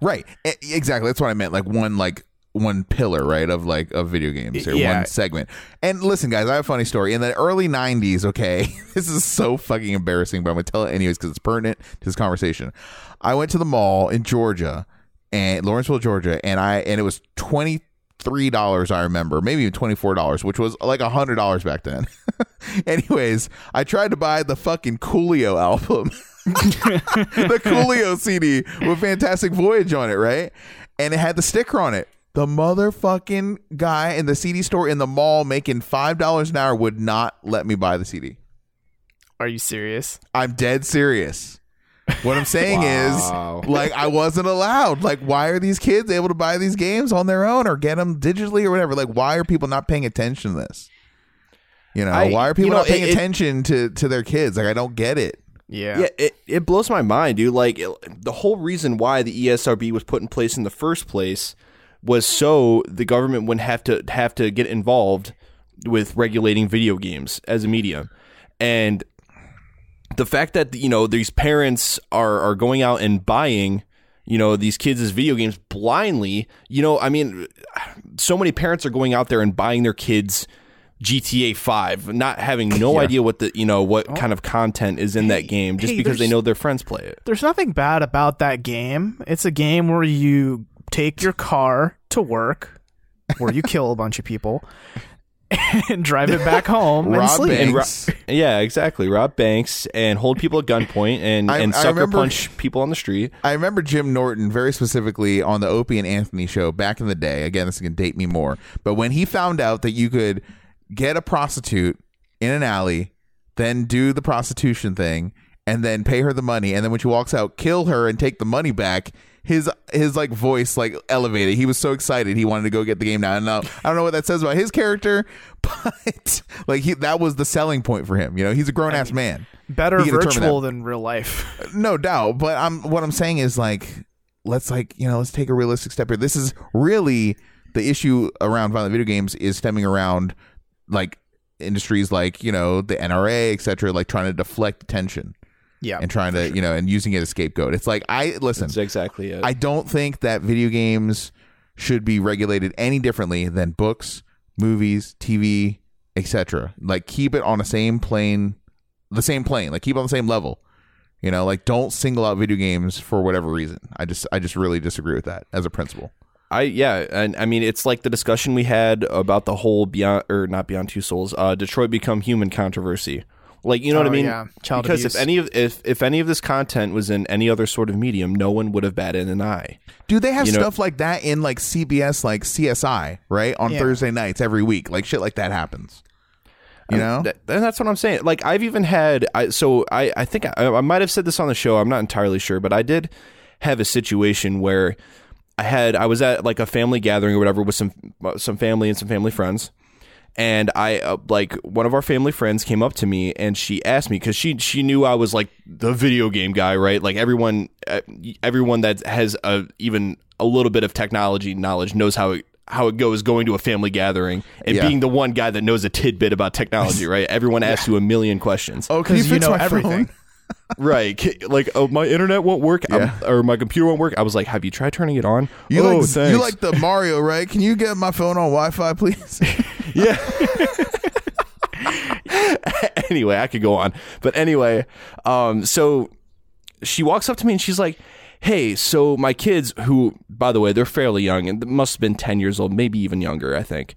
Right. Exactly. That's what I meant. Like one like one pillar, right, of like of video games or Yeah. one segment. And listen, guys, I have a funny story. In the early '90s, okay, this is so fucking embarrassing, but I'm gonna tell it anyways because it's pertinent to this conversation. I went to the mall in Georgia, and Lawrenceville, Georgia, and I and it was twenty three dollars. I remember, maybe even twenty four dollars, which was like a hundred dollars back then. anyways, I tried to buy the fucking Coolio album. the Coolio CD with Fantastic Voyage on it, right? And it had the sticker on it. The motherfucking guy in the CD store in the mall making five dollars an hour would not let me buy the CD. Are you serious? I'm dead serious. What I'm saying Wow. is, like, I wasn't allowed. Like, why are these kids able to buy these games on their own or get them digitally or whatever? Like, why are people not paying attention to this? You know, I- why are people you know, not paying it- it- attention to to their kids? Like, I don't get it. Yeah. yeah it, it blows my mind dude like it- the whole reason why the esrb was put in place in the first place was so the government wouldn't have to have to get involved with regulating video games as a medium and the fact that you know these parents are are going out and buying you know these kids' video games blindly you know i mean so many parents are going out there and buying their kids GTA 5 not having no idea what the you know what oh. kind of content is in that game just hey, because they know their friends play it There's nothing bad about that game. It's a game where you take your car to work, where you kill a bunch of people, and drive it back home and Rob sleep. and ro- Banks. yeah exactly rob banks and hold people at gunpoint and I- and sucker remember- punch people on the street I remember Jim Norton very specifically on the Opie and Anthony show back in the day. Again, this is going to date me more. But when he found out that you could get a prostitute in an alley, then do the prostitution thing, and then pay her the money, and then when she walks out, kill her and take the money back, his his like voice like elevated. He was so excited. He wanted to go get the game now. And now I don't know what that says about his character, but like he that was the selling point for him. You know, he's a grown ass man. Better He can determine virtual than real life. No doubt. But I'm what I'm saying is like let's like you know let's take a realistic step here. This is really the issue around violent video games is stemming around like industries like you know the NRA etc. Like trying to deflect attention Yeah. and trying to you know and using it as scapegoat. It's like I listen. That's exactly it. I don't think that video games should be regulated any differently than books, movies, TV, etc. Like keep it on the same plane, the same plane. Like keep it on the same level. You know, like don't single out video games for whatever reason. I just I just really disagree with that as a principle. I yeah, and I mean it's like the discussion we had about the whole beyond or not beyond two souls, uh, Detroit become human controversy. Like you know what I Oh, mean? yeah. Child because abuse. if any of if if any of this content was in any other sort of medium, no one would have batted an eye. Do they have You know- stuff like that in like CBS like CSI, right? On Yeah. Thursday nights every week. Like shit like that happens. You know? Th- and that's what I'm saying. Like I've even had I so I I think I, I might have said this on the show. I'm not entirely sure, but I did have a situation where I had I was at like a family gathering or whatever with some some family and some family friends. And I uh, like one of our family friends came up to me and she asked me because she she knew I was like the video game guy, right? Like everyone uh, everyone that has a even a little bit of technology knowledge knows how it how it goes going to a family gathering and Yeah. being the one guy that knows a tidbit about technology, right? Everyone asks you a million questions. oh, can you 'Cause you know everything. phone? Right. Like, oh, my internet won't work I'm- Yeah. or my computer won't work. I was like, have you tried turning it on? You oh, like thanks. you like the Mario, right? Can you get my phone on Wi-Fi, please? Yeah. anyway, I could go on. But anyway, um, so she walks up to me and she's like, Hey, so my kids, who, by the way, they're fairly young and must have been 10 years old, maybe even younger, I think.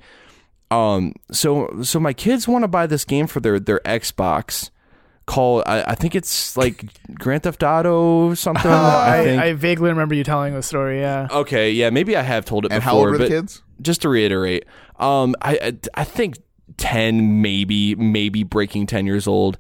Um, so, so my kids want to buy this game for their, their Xbox called, I, I think it's like Grand Theft Auto something. I, I, think. I vaguely remember you telling the story. Yeah. okay. Yeah. Maybe I have told it and before. how old were the but- kids? just to reiterate, um, I, I I think ten, maybe maybe breaking ten years old,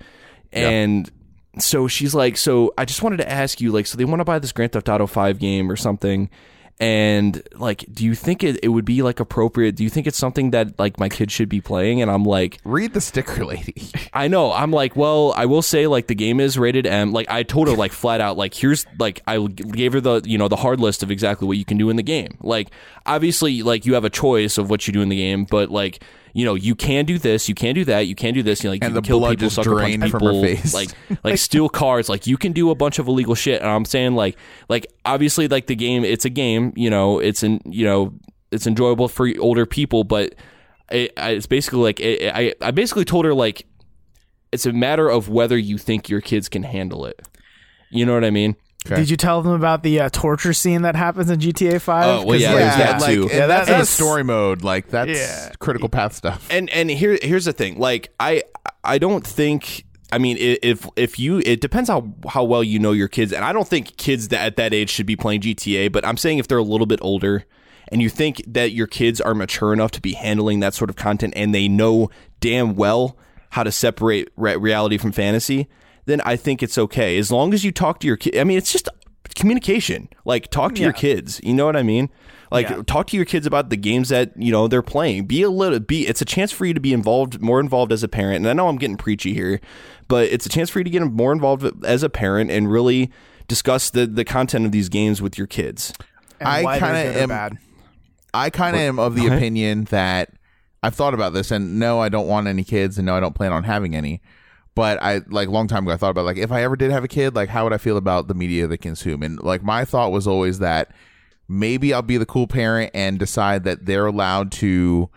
and so she's like, so I just wanted to ask you, like, so they want to buy this Grand Theft Auto Five game or something. And like, do you think it, it would be like appropriate? Do you think it's something that like my kid should be playing? And I'm like, Read the sticker lady. I know. I'm like, well, I will say like the game is rated M. Like I told her like flat out like here's like I gave her the you know the hard list of exactly what you can do in the game. Like obviously like you have a choice of what you do in the game, but like you know you can do this, you can do that, you can do this. You know, like And you the can kill blood people, just sucker punch drained from her face. like like steal cars. Like you can do a bunch of illegal shit. And I'm saying like like obviously like the game, it's a game. You know, it's an you know it's enjoyable for older people, but. It, it's basically like it, I. I basically told her like it's a matter of whether you think your kids can handle it. You know what I mean? Okay. Did you tell them about the uh, torture scene that happens in GTA Five? Oh, well, yeah, there's that like, too. and Yeah, that's, that- not that's- story mode. Like that's Yeah. critical path stuff. And and here here's the thing. Like I I don't think. I mean, if if you, it depends how how well you know your kids, and I don't think kids that at that age should be playing GTA. But I'm saying if they're a little bit older, and you think that your kids are mature enough to be handling that sort of content, and they know damn well how to separate re- reality from fantasy, then I think it's okay as long as you talk to your kid. I mean, it's just communication. Like talk to your kids. You know what I mean? Like Yeah. talk to your kids about the games that you know they're playing. Be a little be. It's a chance for you to be involved, more involved as a parent. And I know I'm getting preachy here, but it's a chance for you to get more involved as a parent and really discuss the the content of these games with your kids. And I kinda am- bad. I kind of am of the opinion that I've thought about this, and no, I don't want any kids, and no, I don't plan on having any. But I like a long time ago, I thought about like if I ever did have a kid, like how would I feel about the media they consume? And like my thought was always that maybe I'll be the cool parent and decide that they're allowed to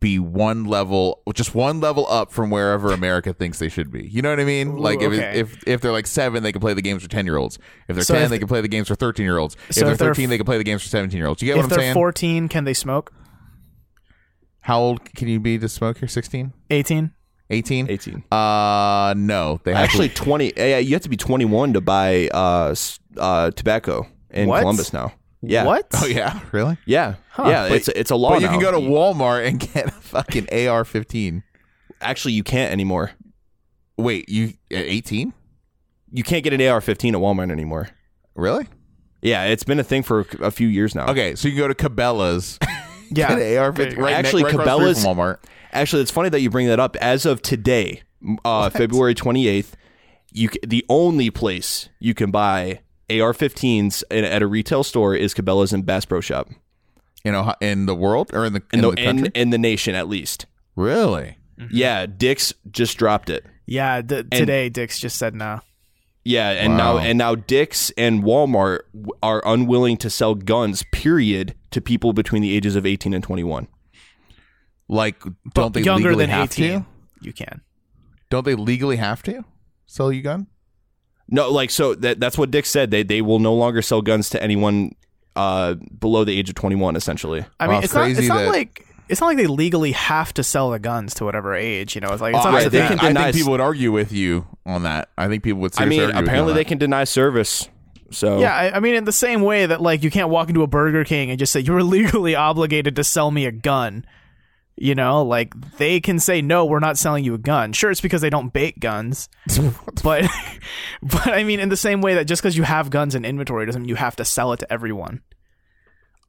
be one level, just one level up from wherever America thinks they should be. You know what I mean? Ooh, like if, okay. if if they're like seven, they can play the games for ten year olds. If they're So ten, if- they can play the games for thirteen year olds. If they're if they're thirteen, they can play the games for seventeen year olds. You get If what I'm they're saying? 14, can they smoke? How old can you be to smoke here? 16? 18. 18? 18. Uh, no. They have Actually, to, twenty. Yeah, You have to be 21 to buy uh, uh, tobacco in What? Columbus now. Yeah. What? oh yeah, really? Yeah. Yeah. But- it's it's a law. But you can go to Walmart and get a fucking AR-15. Actually, you can't anymore. Wait, you at 18? You can't get an AR-15 at Walmart anymore. Really? Yeah, it's been a thing for a few years now. Okay, so you can go to Cabela's. Yeah. Get an AR-15 right Actually, right across the street Cabela's- Walmart. Actually, it's funny that you bring that up. As of today, uh, February 28th, you c- the only place you can buy AR-15s in, at a retail store is Cabela's and Bass Pro Shop You know, in the world or in the in, in the, the in, country. in the nation at least. really? Yeah, Dick's just dropped it. Yeah, d- today Dick's just said no. Yeah, and now Wow. and now Dick's and Walmart w- are unwilling to sell guns. Period to people between the ages of 18 and 21. Like, don't they younger legally than have 18, to? you can. Don't they legally have to sell you gun? No, like so that that's what Dick said. They they will no longer sell guns to anyone uh, below the age of 21. Essentially, I Wow, mean, it's it's not. crazy It's not like it's not like they legally have to sell the guns to whatever age. You know, it's like it's Oh, not I, up they think, them. can I deny think s- people would argue with you on that. I think people would. I mean, argue with you apparently they can deny service. So Yeah, I, I mean, in the same way that like you can't walk into a Burger King and just say you're legally obligated to sell me a gun. You know, like they can say no, we're not selling you a gun. Sure, it's because they don't bake guns, but but I mean, in the same way that just because you have guns in inventory doesn't mean you have to sell it to everyone.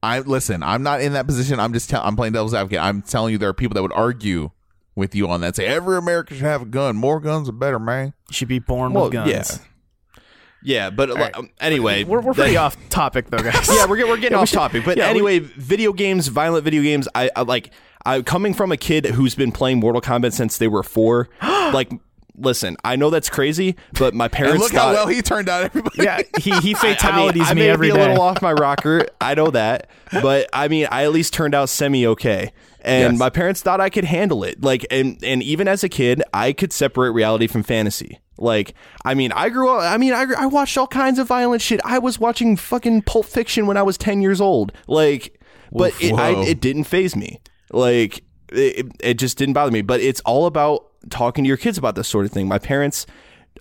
I listen. I'm not in that position. I'm just. Tell, I'm playing devil's advocate. I'm telling you, there are people that would argue with you on that. Say every American should have a gun. More guns, are better, man. You should be born Well, with guns. yeah. yeah, but like, um, anyway, We're, we're pretty off topic though, guys. yeah, we're, we're getting Yeah, we off should- topic. But yeah, we- anyway, video games, violent video games. I, I like. I coming from a kid who's been playing Mortal Kombat since they were four. like, listen, I know that's crazy, but my And parents look how well he turned out. Everybody. yeah, he he fatalities I mean, I me may every be day. a little off my rocker. I know that, but I mean, I at least turned out semi okay. And Yes. my parents thought I could handle it. Like, and and even as a kid, I could separate reality from fantasy. Like, I mean, I grew up. I mean, I, I watched all kinds of violent shit. I was watching fucking Pulp Fiction when I was ten years old. Like, but it, I, it didn't phase me. Like, it, it just didn't bother me. But it's all about talking to your kids about this sort of thing. My parents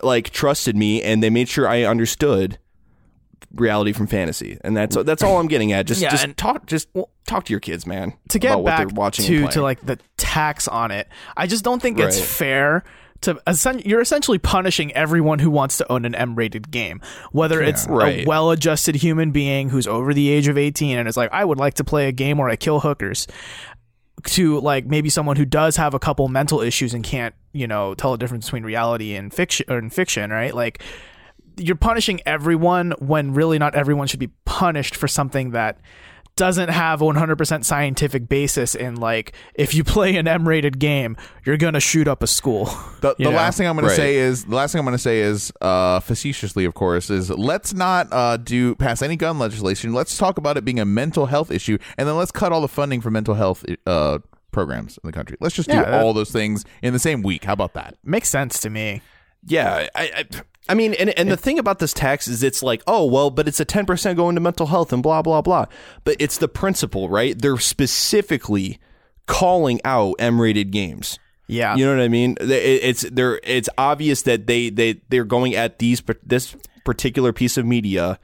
like trusted me and they made sure I understood reality from fantasy, and that's that's all I'm getting at. Just Yeah, just and- talk just talk to your kids, man. to get about back to to like the tax on it i just don't think it's fair to you're essentially punishing everyone who wants to own an m-rated game whether it's a well-adjusted human being who's over the age of 18 and is like i would like to play a game where i kill hookers to like maybe someone who does have a couple mental issues and can't you know tell the difference between reality and fiction or in fiction right? Like you're punishing everyone when really not everyone should be punished for something that doesn't have 100% scientific basis in like if you play an M-rated game you're going to shoot up a school. The, the last thing I'm going Right. to say is the last thing I'm going to say is uh, facetiously, of course, is let's not uh, do pass any gun legislation. Let's talk about it being a mental health issue, and then let's cut all the funding for mental health uh, programs in the country. Let's just do Yeah, that- all those things in the same week. How about that? Makes sense to me. Yeah, I, I I mean, and and the thing about this tax is it's like, oh well, but it's a ten percent going to mental health and blah blah blah. But it's the principle, right? They're specifically calling out M-rated games. Yeah. You know what I mean? It's they're it's obvious that they they they're going at these this particular piece of media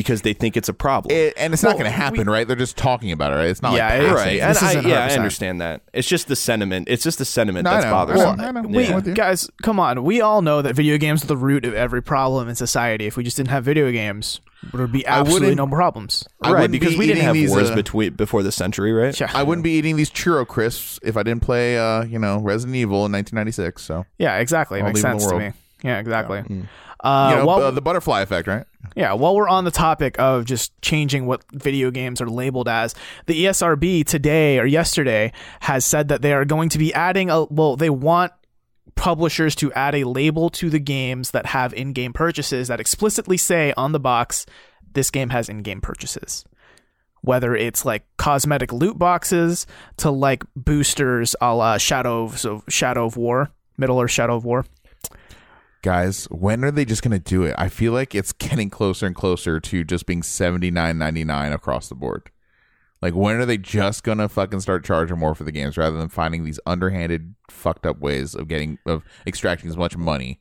because they think it's a problem. It, and it's not going to happen, right? They're just talking about it. Right? It's not Yeah, like passing right. And This I, isn't yeah, I 100%. understand that. It's just the sentiment. It's just the sentiment No, I that's bothersome. Well, I we I'm with you. guys, come on. We all know that video games are the root of every problem in society. If we just didn't have video games, there would be absolutely no problems. I right, because be we didn't have these, wars uh, between before the century, right? Yeah. I wouldn't be eating these churro crisps if I didn't play, uh, you know, Resident Evil in 1996. So Yeah, exactly. It makes leave it in the sense to me. Yeah, exactly. Mm. Uh, you know, while- uh, the butterfly effect, right? Yeah, while we're on the topic of just changing what video games are labeled as, the ESRB today or yesterday has said that they are going to be adding a well, they want publishers to add a label to the games that have in-game purchases that explicitly say on the box this game has in-game purchases. Whether it's like cosmetic loot boxes to like boosters a la Shadow of, so Shadow of War, Middle or Shadow of War. Guys, when are they just going to do it? I feel like it's getting closer and closer to just being seventy nine ninety nine across the board. Like, when are they just going to fucking start charging more for the games rather than finding these underhanded, fucked up ways of getting of extracting as much money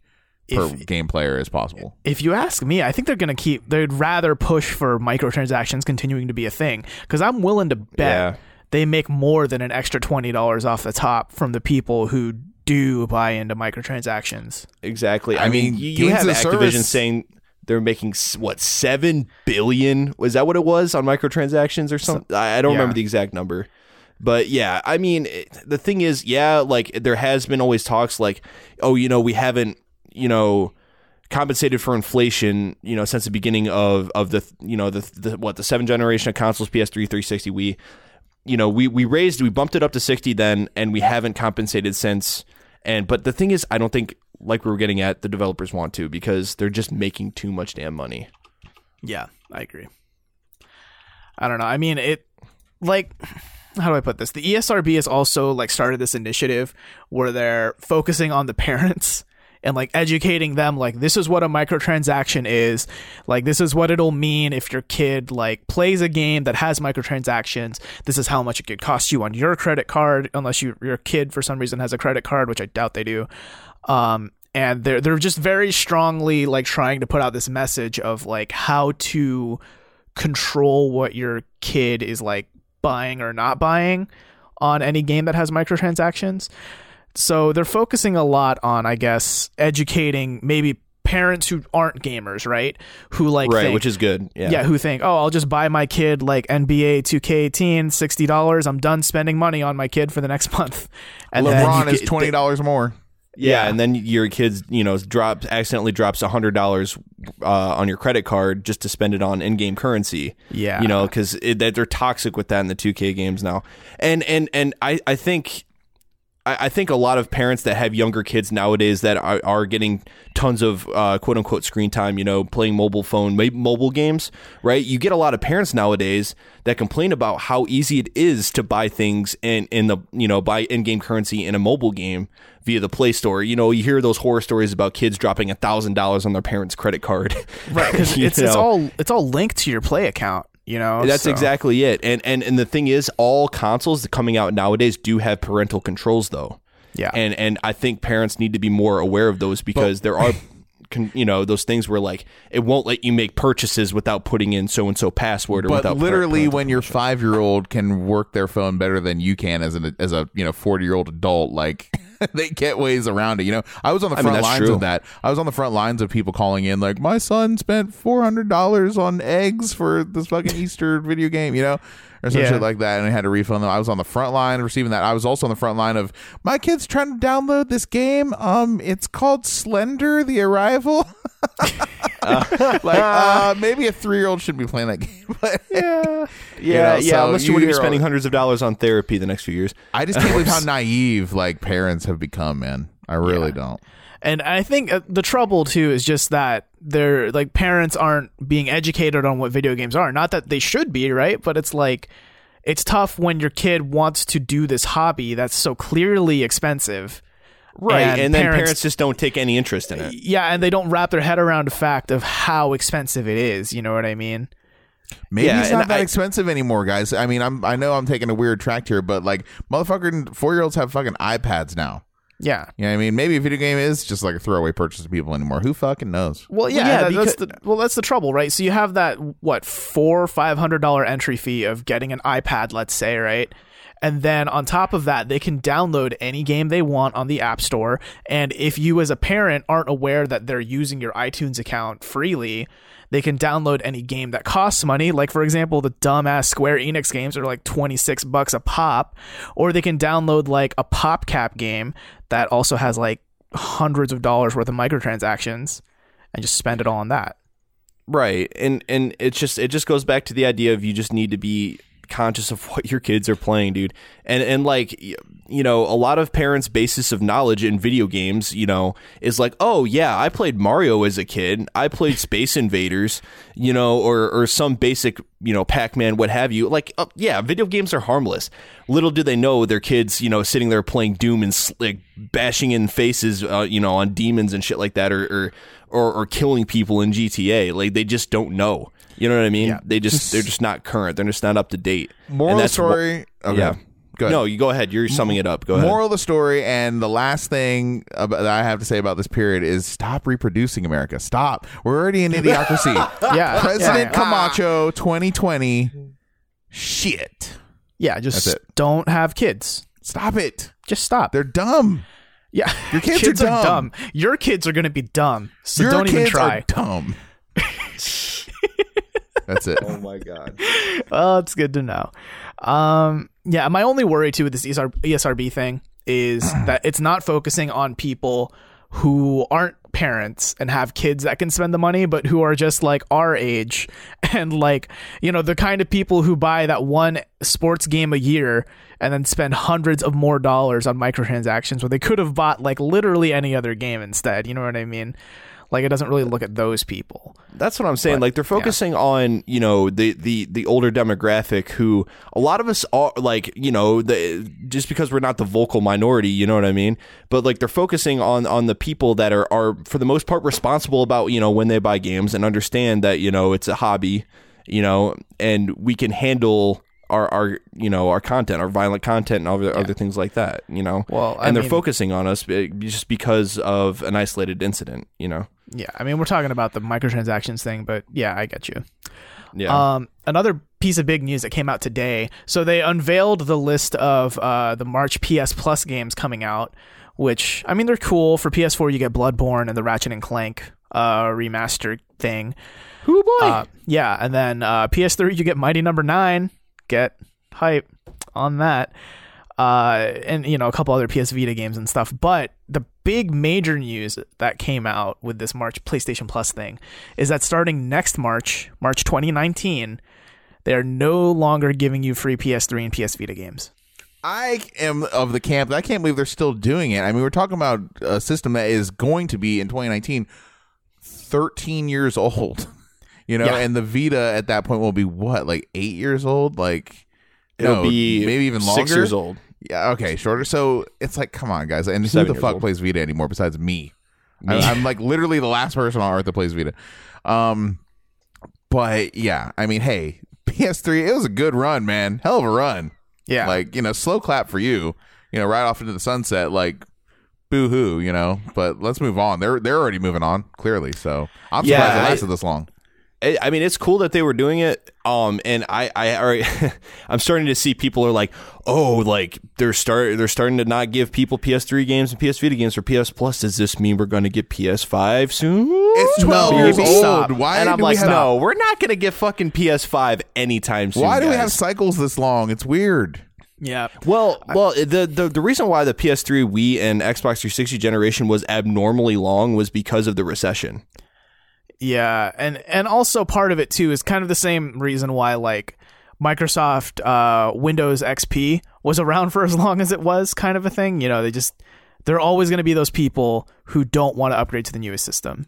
per If- game player as possible? if you ask me, I think they're going to keep. They'd rather push for microtransactions continuing to be a thing because I'm willing to bet Yeah. they make more than an extra twenty dollars off the top from the people who do buy into microtransactions. Exactly. I, I mean, mean, you, have Activision service- saying they're making what seven billion. Was that what it was on microtransactions or something? I, I don't yeah. remember the exact number. But yeah, I mean, it, the thing is, yeah, like there has been always talks like, oh, you know, we haven't, you know, compensated for inflation, you know, since the beginning of of the, you know, the, the what the seven generation of consoles, PS3, 360, we, you know, we we raised, we bumped it up to 60 then, and we haven't compensated since. And but the thing is, I don't think like we were getting at the developers want to because they're just making too much damn money. Yeah, I agree. I don't know. I mean, it like how do I put this? The ESRB has also like started this initiative where they're focusing on the parents and like educating them like this is what a microtransaction is. Like this is what it'll mean if your kid like plays a game that has microtransactions. This is how much it could cost you on your credit card unless you, your kid for some reason has a credit card, which I doubt they do. Um and they're they're just very strongly like trying to put out this message of like how to control what your kid is like buying or not buying on any game that has microtransactions. So they're focusing a lot on, I guess, educating maybe parents who aren't gamers, right? Who like right, think- which is good. Yeah. yeah, who think, oh, I'll just buy my kid like NBA 2K18, $60. I'm done spending money on my kid for the next month. And LeBron you is twenty dollars more. Yeah, Yeah. and then your kids, you know, drops accidentally drops hundred dollars uh, on your credit card just to spend it on in-game currency. Yeah. you know, because they're toxic with that in the 2K games now. And and and I I think. I I think a lot of parents that have younger kids nowadays that are, are getting tons of uh, quote unquote screen time, you know, playing mobile phone, maybe mobile games, right? You get a lot of parents nowadays that complain about how easy it is to buy things in, in the, you know, buy in game currency in a mobile game via the Play Store. You know, you hear those horror stories about kids dropping a thousand dollars on their parents' credit card. right, it's, it's all it's all linked to your play account, you know. That's so- exactly it. And and and the thing is, all consoles coming out nowadays do have parental controls, though. Yeah. And and I think parents need to be more aware of those because there are. Con, you know those things where like it won't let you make purchases without putting in so and so password or But without literally, when your five year old can work their phone better than you can as an as a you know forty year old adult, like they get ways around it. You know, I was on the I mean, front lines true. of that. I was on the front lines of people calling in like, my son spent four hundred dollars on eggs for this fucking Easter video game. You know. Or some Yeah. shit like that, and I had to refund them. I was on the front line receiving that. I was also on the front line of my kid's trying to download this game. Um, it's called Slender: The Arrival. like, uh, maybe a three year old shouldn't be playing that game, but yeah know, yeah yeah so unless you you want to be spending hundreds of dollars on therapy the next few years I just can't believe how naive like parents have become, man. I really don't. And I think uh, the trouble too is just that they're like parents aren't being educated on what video games are. Not that they should be, right? But it's like it's tough when your kid wants to do this hobby that's so clearly expensive. right and, And then parents- parents just don't take any interest in it Yeah, and they don't wrap their head around the fact of how expensive it is. You know what I mean? Maybe Yeah, it's not that I- expensive anymore, guys. I mean, I'm I know I'm taking a weird track here, but like motherfucking four year olds have fucking iPads now. Yeah. You know what I mean? Maybe a video game is just like a throwaway purchase to people anymore. Who fucking knows? Well, yeah, yeah, that- that's the well, that's the trouble, right? So you have that what four five hundred dollar entry fee of getting an iPad, let's say, right? And then on top of that, they can download any game they want on the App Store. And if you, as a parent, aren't aware that they're using your iTunes account freely, they can download any game that costs money. Like, for example, the dumbass Square Enix games are like 26 bucks a pop. Or they can download like a PopCap game that also has like hundreds of dollars worth of microtransactions and just spend it all on that. Right. And and it's just it just goes back to the idea of you just need to be conscious of what your kids are playing, dude. And and like you know, a lot of parents' basis of knowledge in video games, you know, is like, "Oh, yeah, I played Mario as a kid. I played Space Invaders, you know, or or some basic, you know, Pac-Man what have you." Like, uh, yeah, video games are harmless. Little do they know their kids, you know, sitting there playing Doom and like bashing in faces, uh, you know, on demons and shit like that or or or, or killing people in GTA. Like they just don't know. You know what I mean? Yeah. they just, they're just not current. They're just not up to date. Moral And of that's wha- story. Okay. yeah. Go ahead. No, you go ahead. You're summing it up. Go ahead. Moral of the story, and the last thing about, that I have to say about this period is stop reproducing America. Stop. We're already in idiocracy. Yeah, President yeah, Camacho, 2020. Shit. yeah. Just That's it. don't have kids. Stop it. Just stop. They're dumb. yeah, Your kids are dumb. Your kids are going to be dumb, so Your don't kids even try. are dumb. That's it. Oh my god. well, it's good to know. Um, yeah, my only worry too with this ESR, ESRB thing is that it's not focusing on people who aren't parents and have kids that can spend the money, but who are just like our age and like, you know, the kind of people who buy that one sports game a year and then spend hundreds of more dollars on microtransactions where they could have bought like literally any other game instead. You know what I mean? Like it doesn't really look at those people. That's what I'm saying. But, like they're focusing on you know the the the older demographic who a lot of us are like you know the just because we're not the vocal minority, you know what I mean. But like they're focusing on on the people that are are for the most part responsible about you know when they buy games and understand that you know it's a hobby, you know, and we can handle. Our, our you know our content our violent content and all other other things like that you know Well, I and they're mean- focusing on us just because of an isolated incident you know Yeah, I mean we're talking about the microtransactions thing, but yeah, I get you. yeah Um, another piece of big news that came out today. So they unveiled the list of uh, the March PS Plus games coming out, which I mean they're cool. For PS4, you get Bloodborne and the Ratchet and Clank uh, remastered thing. Who boy Uh, yeah, and then uh, PS3, you get Mighty Number Nine. Get hype on that. Uh, and you know a couple other PS Vita games and stuff. But the big major news that came out with this March PlayStation Plus thing is that starting next March, March 2019, they are no longer giving you free PS3 and PS Vita games. I am of the camp I can't believe they're still doing it. I mean, we're talking about a system that is going to be in 2019 13 years old. You know, Yeah. and the Vita at that point will be what, like 8 years old? Like it'll no, be maybe even longer. six years old Yeah, okay, shorter. So it's like, come on, guys. And who Seven the fuck old. plays Vita anymore besides me? I, I'm like literally the last person on earth that plays Vita. Um, but yeah, I mean, hey, PS3, it was a good run, man. Hell of a run. Yeah, Like, you know, slow clap for you. You know, right off into the sunset. Like, boo hoo. You know. But let's move on. They're they're already moving on clearly. So I'm Yeah, surprised it I- lasted this long. I I mean, it's cool that they were doing it. Um, and I, I, already- I'm starting to see people are like, oh, like they're start, they're starting to not give people PS3 games and PS Vita games for PS Plus. Does this mean we're going to get PS5 soon? It's 12 No, years old. stop. Why and I'm like, we have no, we're not going to get fucking PS5 anytime soon. Why do we have cycles this long? It's weird. yeah. Well, well, the, the the reason why the PS3, Wii, and Xbox 360 generation was abnormally long was because of the recession. Yeah, and and also part of it too is kind of the same reason why like Microsoft uh, Windows XP was around for as long as it was, kind of a thing. You know, they just they're always going to be those people who don't want to upgrade to the newest system.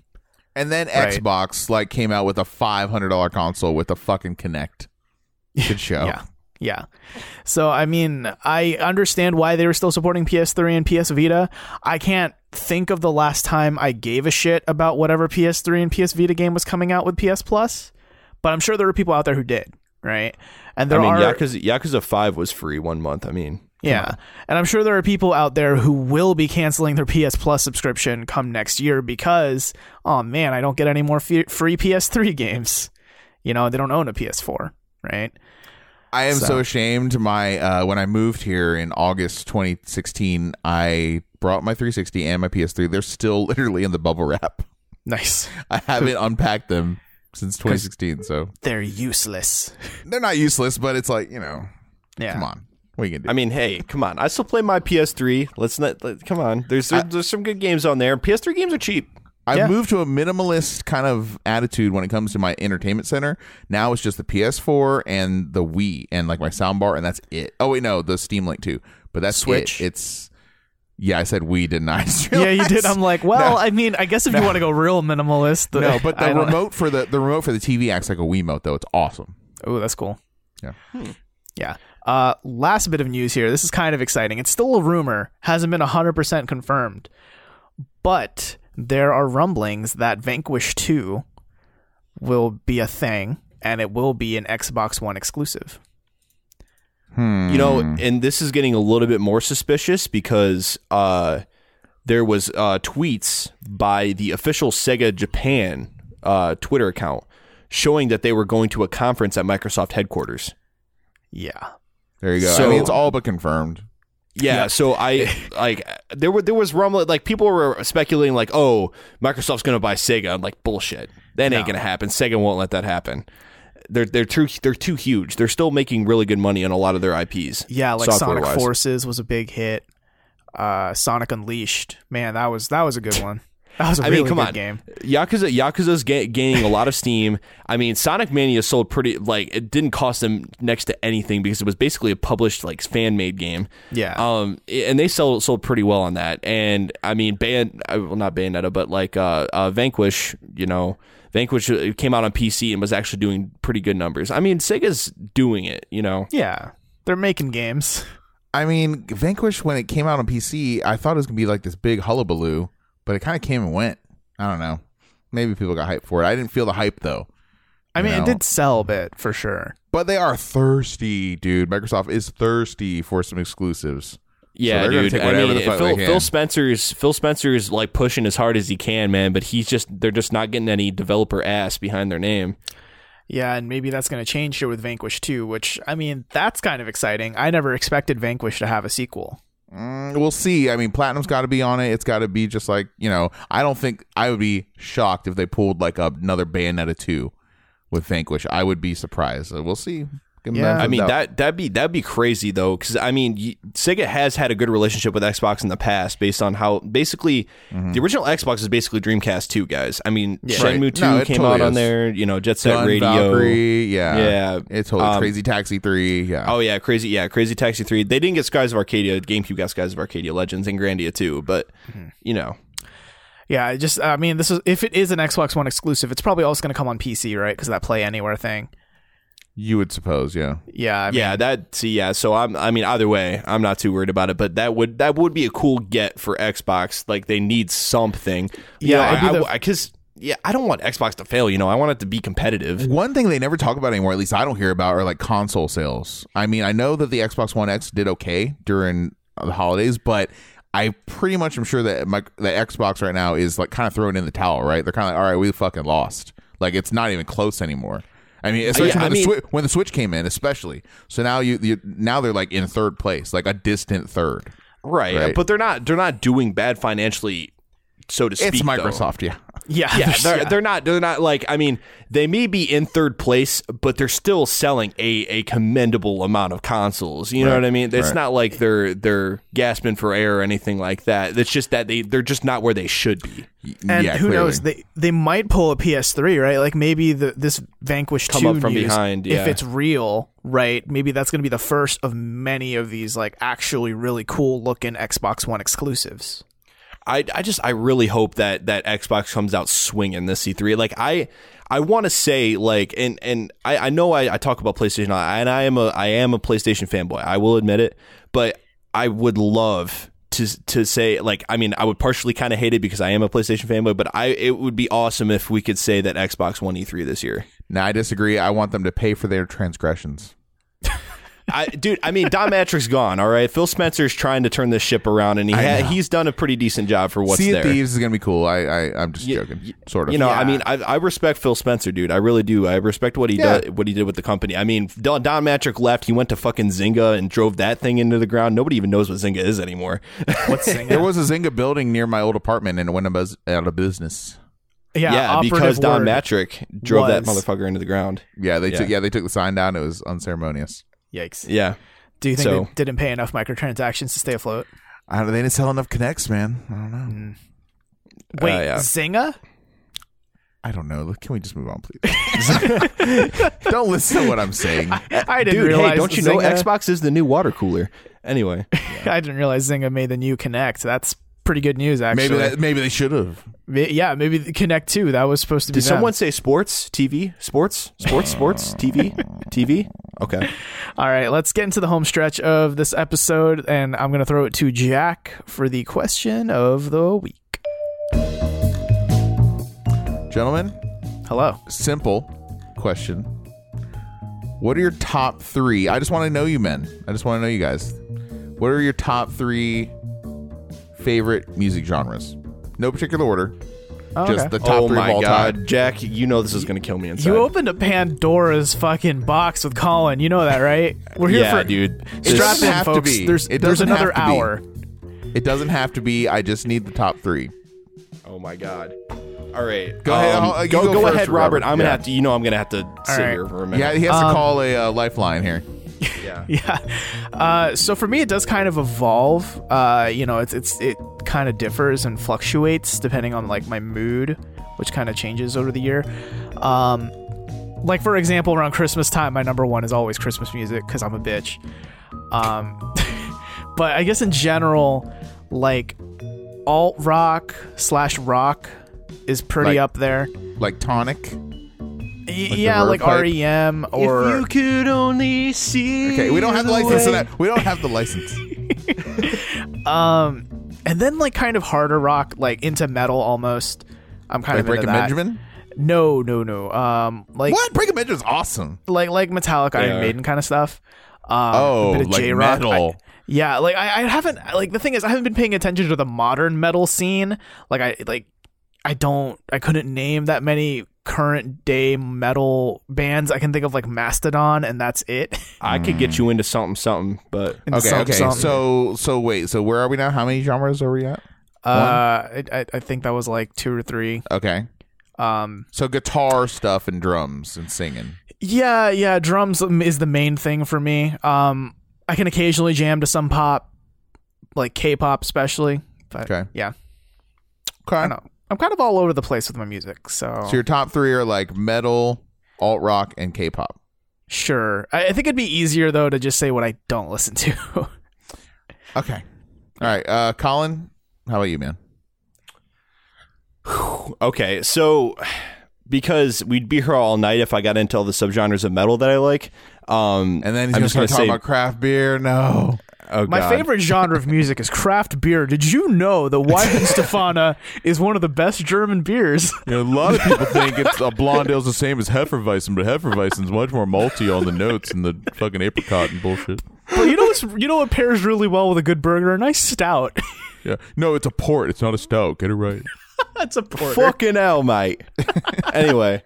And then Right. Xbox like came out with a five hundred dollar console with a fucking Kinect. Good show. Yeah. Yeah. So, I mean, I understand why they were still supporting PS3 and PS Vita. I can't think of the last time I gave a shit about whatever PS3 and PS Vita game was coming out with PS Plus, but I'm sure there were people out there who did, right? And there I mean, are Yakuza, Yakuza 5 was free one month. I mean, Yeah. And I'm sure there are people out there who will be canceling their PS Plus subscription come next year because, oh man, I don't get any more free PS3 games. You know, they don't own a PS4, right? I am so, So- ashamed. My uh, when I moved here in August 2016, I brought my 360 and my PS3. They're still literally in the bubble wrap. Nice. I haven't unpacked them since 2016, so They're useless. they're not useless. But it's like you know, Yeah. come on, what are you gonna do? I mean, hey, come on. I still play my PS3. Let's not. Let, come on. There's there, there's some good games on there. PS3 games are cheap. I Yeah. moved to a minimalist kind of attitude when it comes to my entertainment center. Now it's just the PS4 and the Wii and like my soundbar, and that's it. Oh wait, no, the Steam Link too. But that's Switch? It. It's yeah, I said Wii, didn't I? I Yeah, you did. I'm like, well, No. I mean, I guess if you want to go real minimalist, the, no, but the don't- remote for the the remote for the TV acts like a Wii Wiimote though. It's awesome. Oh, that's cool. Yeah. Yeah. Uh, last bit of news here. This is kind of exciting. It's still a rumor, hasn't been 100% confirmed. But there are rumblings that Vanquish 2 will be a thing and it will be an Xbox One exclusive. You know, and this is getting a little bit more suspicious because uh, there was uh, tweets by the official Sega Japan uh, Twitter account showing that they were going to a conference at Microsoft headquarters. Yeah. There you go. I So- mean, it's all but confirmed. Yeah, so I like there were there was rumble like people were speculating like oh Microsoft's gonna buy Sega I'm like bullshit that ain't No. gonna happen Sega won't let that happen they're they're too they're too huge. They're still making really good money on a lot of their IPs. Yeah, like Sonic. Forces was a big hit. Uh, Sonic Unleashed, man, that was that was a good one. That was a I really mean, come good on. game. Yakuza Yakuza's ga- gaining a lot of steam. I mean, Sonic Mania sold pretty like it didn't cost them next to anything because it was basically a published like fan made game. Yeah. Um, and they sold sold pretty well on that. And I mean, Bayon, uh, well, not Bayonetta, but like uh, uh, Vanquish. You know, Vanquish uh, came out on PC and was actually doing pretty good numbers. I mean, Sega's doing it. You know. Yeah, they're making games. I mean, Vanquish when it came out on PC, I thought it was gonna be like this big hullabaloo, but it kind of came and went. I don't know. Maybe people got hyped for it. I didn't feel the hype though. I mean, No. it did sell a bit for sure. But they are thirsty, dude. Microsoft is thirsty for some exclusives. Yeah, they're dude. take I whatever mean, Phil, they Phil. Spencer's Phil Spencer's like pushing as hard as he can, man. But he's just they're just not getting any developer ass behind their name. Yeah, and maybe that's going to change here with Vanquish 2, which I mean, that's kind of exciting. I never expected Vanquish to have a sequel. Mm, we'll see. I mean, Platinum's got to be on it. It's got to be just like you know. I don't think I would be shocked if they pulled like another Bayonetta two with Vanquish. I would be surprised. We'll see. Give 'em Yeah. I mean that that'd be that'd be crazy though, because I mean y- Sega has had a good relationship with Xbox in the past, based on how basically the original Xbox is basically Dreamcast 2, guys. I mean, Mm-hmm. Right. Shenmue 2 No, came totally out on there, you know, Jet Set Gun, Radio. Valkyrie, yeah, Yeah. It's totally Um, Crazy Taxi three. Yeah. Oh yeah, crazy yeah, Crazy Taxi 3. They didn't get Skies of Arcadia. GameCube got Skies of Arcadia Legends and Grandia two, but Mm-hmm. you know, Yeah, I just I mean, this is if it is an Xbox One exclusive, it's probably also going to come on PC, right? Because that Play Anywhere thing. You would suppose. Yeah. Yeah, I mean, yeah, that see, yeah. So I'm, I mean, either way, I'm not too worried about it. But that would that would be a cool get for Xbox. Like they need something. Yeah, it'd know, I because yeah, I don't want Xbox to fail. You know, I want it to be competitive. One thing they never talk about anymore, at least I don't hear about, are like console sales. I mean, I know that the Xbox One X did okay during the holidays, but I pretty much am sure that my, the Xbox right now is like kind of throwing in the towel, right? They're kind of like, all right, we fucking lost. Like it's not even close anymore. I mean, especially Yeah, when, I the mean- Swi- when the Switch came in, especially. So now you, you now they're like in third place, like a distant third. Right, Right. but they're not they're not doing bad financially, so to speak. It's though. Microsoft, yeah. Yeah, Yeah, they're, yeah. they're not. They're not like. I mean, they may be in third place, but they're still selling a, a commendable amount of consoles. You know what I mean? It's right. not like they're they're gasping for air or anything like that. It's just that they they're just not where they should be. And yeah, who clearly. knows? They they might pull a PS3, right? Like maybe the this Vanquish Come 2 up from news, behind, if it's real, right? Maybe that's going to be the first of many of these like actually really cool looking Xbox One exclusives. I, I just I really hope that that Xbox comes out swinging this E3. Like I I want to say like and and I, I know I, I talk about PlayStation and I am a I am a PlayStation fanboy. I will admit it, but I would love to to say like I mean I would partially kind of hate it because I am a PlayStation fanboy, but I it would be awesome if we could say that Xbox won E3 this year. Now I disagree. I want them to pay for their transgressions. I, dude, I mean, Don Mattrick's gone. All right, Phil Spencer's trying to turn this ship around, and he ha- he's done a pretty decent job for what's Sea there. of Thieves is gonna be cool. I, I I'm just Y- joking, y- sort of. You know, I mean, I, I respect Phil Spencer, dude. I really do. I respect what he Yeah. did, what he did with the company. I mean, Don, Don Mattrick left. He went to fucking Zynga and drove that thing into the ground. Nobody even knows what Zynga is anymore. What's Zynga? there was a Zynga building near my old apartment, and it went abuz- out of business. yeah, Yeah, because Don word. Mattrick drove that motherfucker into the ground. Yeah, they Yeah. took yeah they took the sign down. It was unceremonious. Yikes! Yeah. Do you think So- they didn't pay enough microtransactions to stay afloat? I don't, they didn't sell enough Kinects, man. I don't know. Mm. Wait, uh, yeah. Zynga? I don't know. Can we just move on, please? don't listen to what I'm saying. I didn't Dude, realize. hey, don't you know Xbox is the new water cooler? Anyway, I didn't realize Zynga made the new Kinect. That's pretty good news, actually. Maybe that maybe they should have. Yeah, maybe the Kinect 2. That was supposed to be. did them. someone say sports, TV, sports, sports, sports, TV, TV? Okay. All right, let's get into the home stretch of this episode, and I'm going to throw it to Jack for the question of the week. Gentlemen, Hello. simple question. What are your top three? I just want to know you men. I just want to know you guys. What are your top three favorite music genres? No particular order. Oh, Just the top oh three my of all god, time. Jack! You know this is going to kill me inside. You opened a Pandora's fucking box with Colin. You know that, right? We're here yeah, for dude. It This- doesn't strap in, have to be. There's It there's another have to be. hour. It doesn't have to be. I just need the top three. Oh my god. All right. Go ahead, Um, I'll- go go go first, ahead, Robert. Robert. I'm gonna Yeah. have to. You know, I'm gonna have to sit right. here for a minute. Yeah, he has to Um, call a uh, lifeline here. yeah. Yeah. Uh, so for me, it does kind of evolve. Uh, you know, it's it's it kind of differs and fluctuates depending on like my mood, which kind of changes over the year. Um, like for example, around Christmas time, my number one is always Christmas music because I'm a bitch. Um, but I guess in general, like alt rock slash rock is pretty Like- up there. Like tonic. Y- the yeah, like type? REM or If you could only see. Okay, we don't have the the license to that. We don't have the license. Um, and then like kind of harder rock, like into metal almost. I'm kind Like of Breaking into that. Benjamin. No, no, no. Um, like What? Breaking Benjamin's awesome. like like Metallic, Iron are. Maiden kind of stuff. Um, Oh, a bit of like J-rock. metal. I- yeah, like I, I haven't like the thing is I haven't been paying attention to the modern metal scene. Like I like I don't I couldn't name that many current day metal bands. I can think of like Mastodon and that's it. I could get you into something, something, but Into Okay, some- okay. some- So, so wait. So where are we now? How many genres are we at? uh, I, I I think that was like two or three. Okay. Um, So guitar stuff and drums and singing. Yeah, yeah, drums is the main thing for me. Um, I can occasionally jam to some pop, like K-pop especially. But Okay. yeah, Okay. I don't know. I'm kind of all over the place with my music, so, So your top three are like metal, alt rock, and K-pop. sure. I, I think it'd be easier though to just say what I don't listen to. Okay. All right. Uh, Colin, how about you, man? okay. So because we'd be here all night if I got into all the subgenres of metal that I like. Um, And then he's I'm gonna just start gonna talking say about craft beer. No. Oh, my God. favorite genre of music is craft beer. Did you know that Weihenstephaner is one of the best German beers? You know, a lot of people think it's a blonde ale's the same as Hefeweizen, but Hefeweizen's much more malty on the notes and the fucking apricot and bullshit. but you know what's you know what pairs really well with a good burger? A nice stout. Yeah. No, it's a port. It's not a stout. Get it right. That's a porter. Fucking hell, mate. anyway,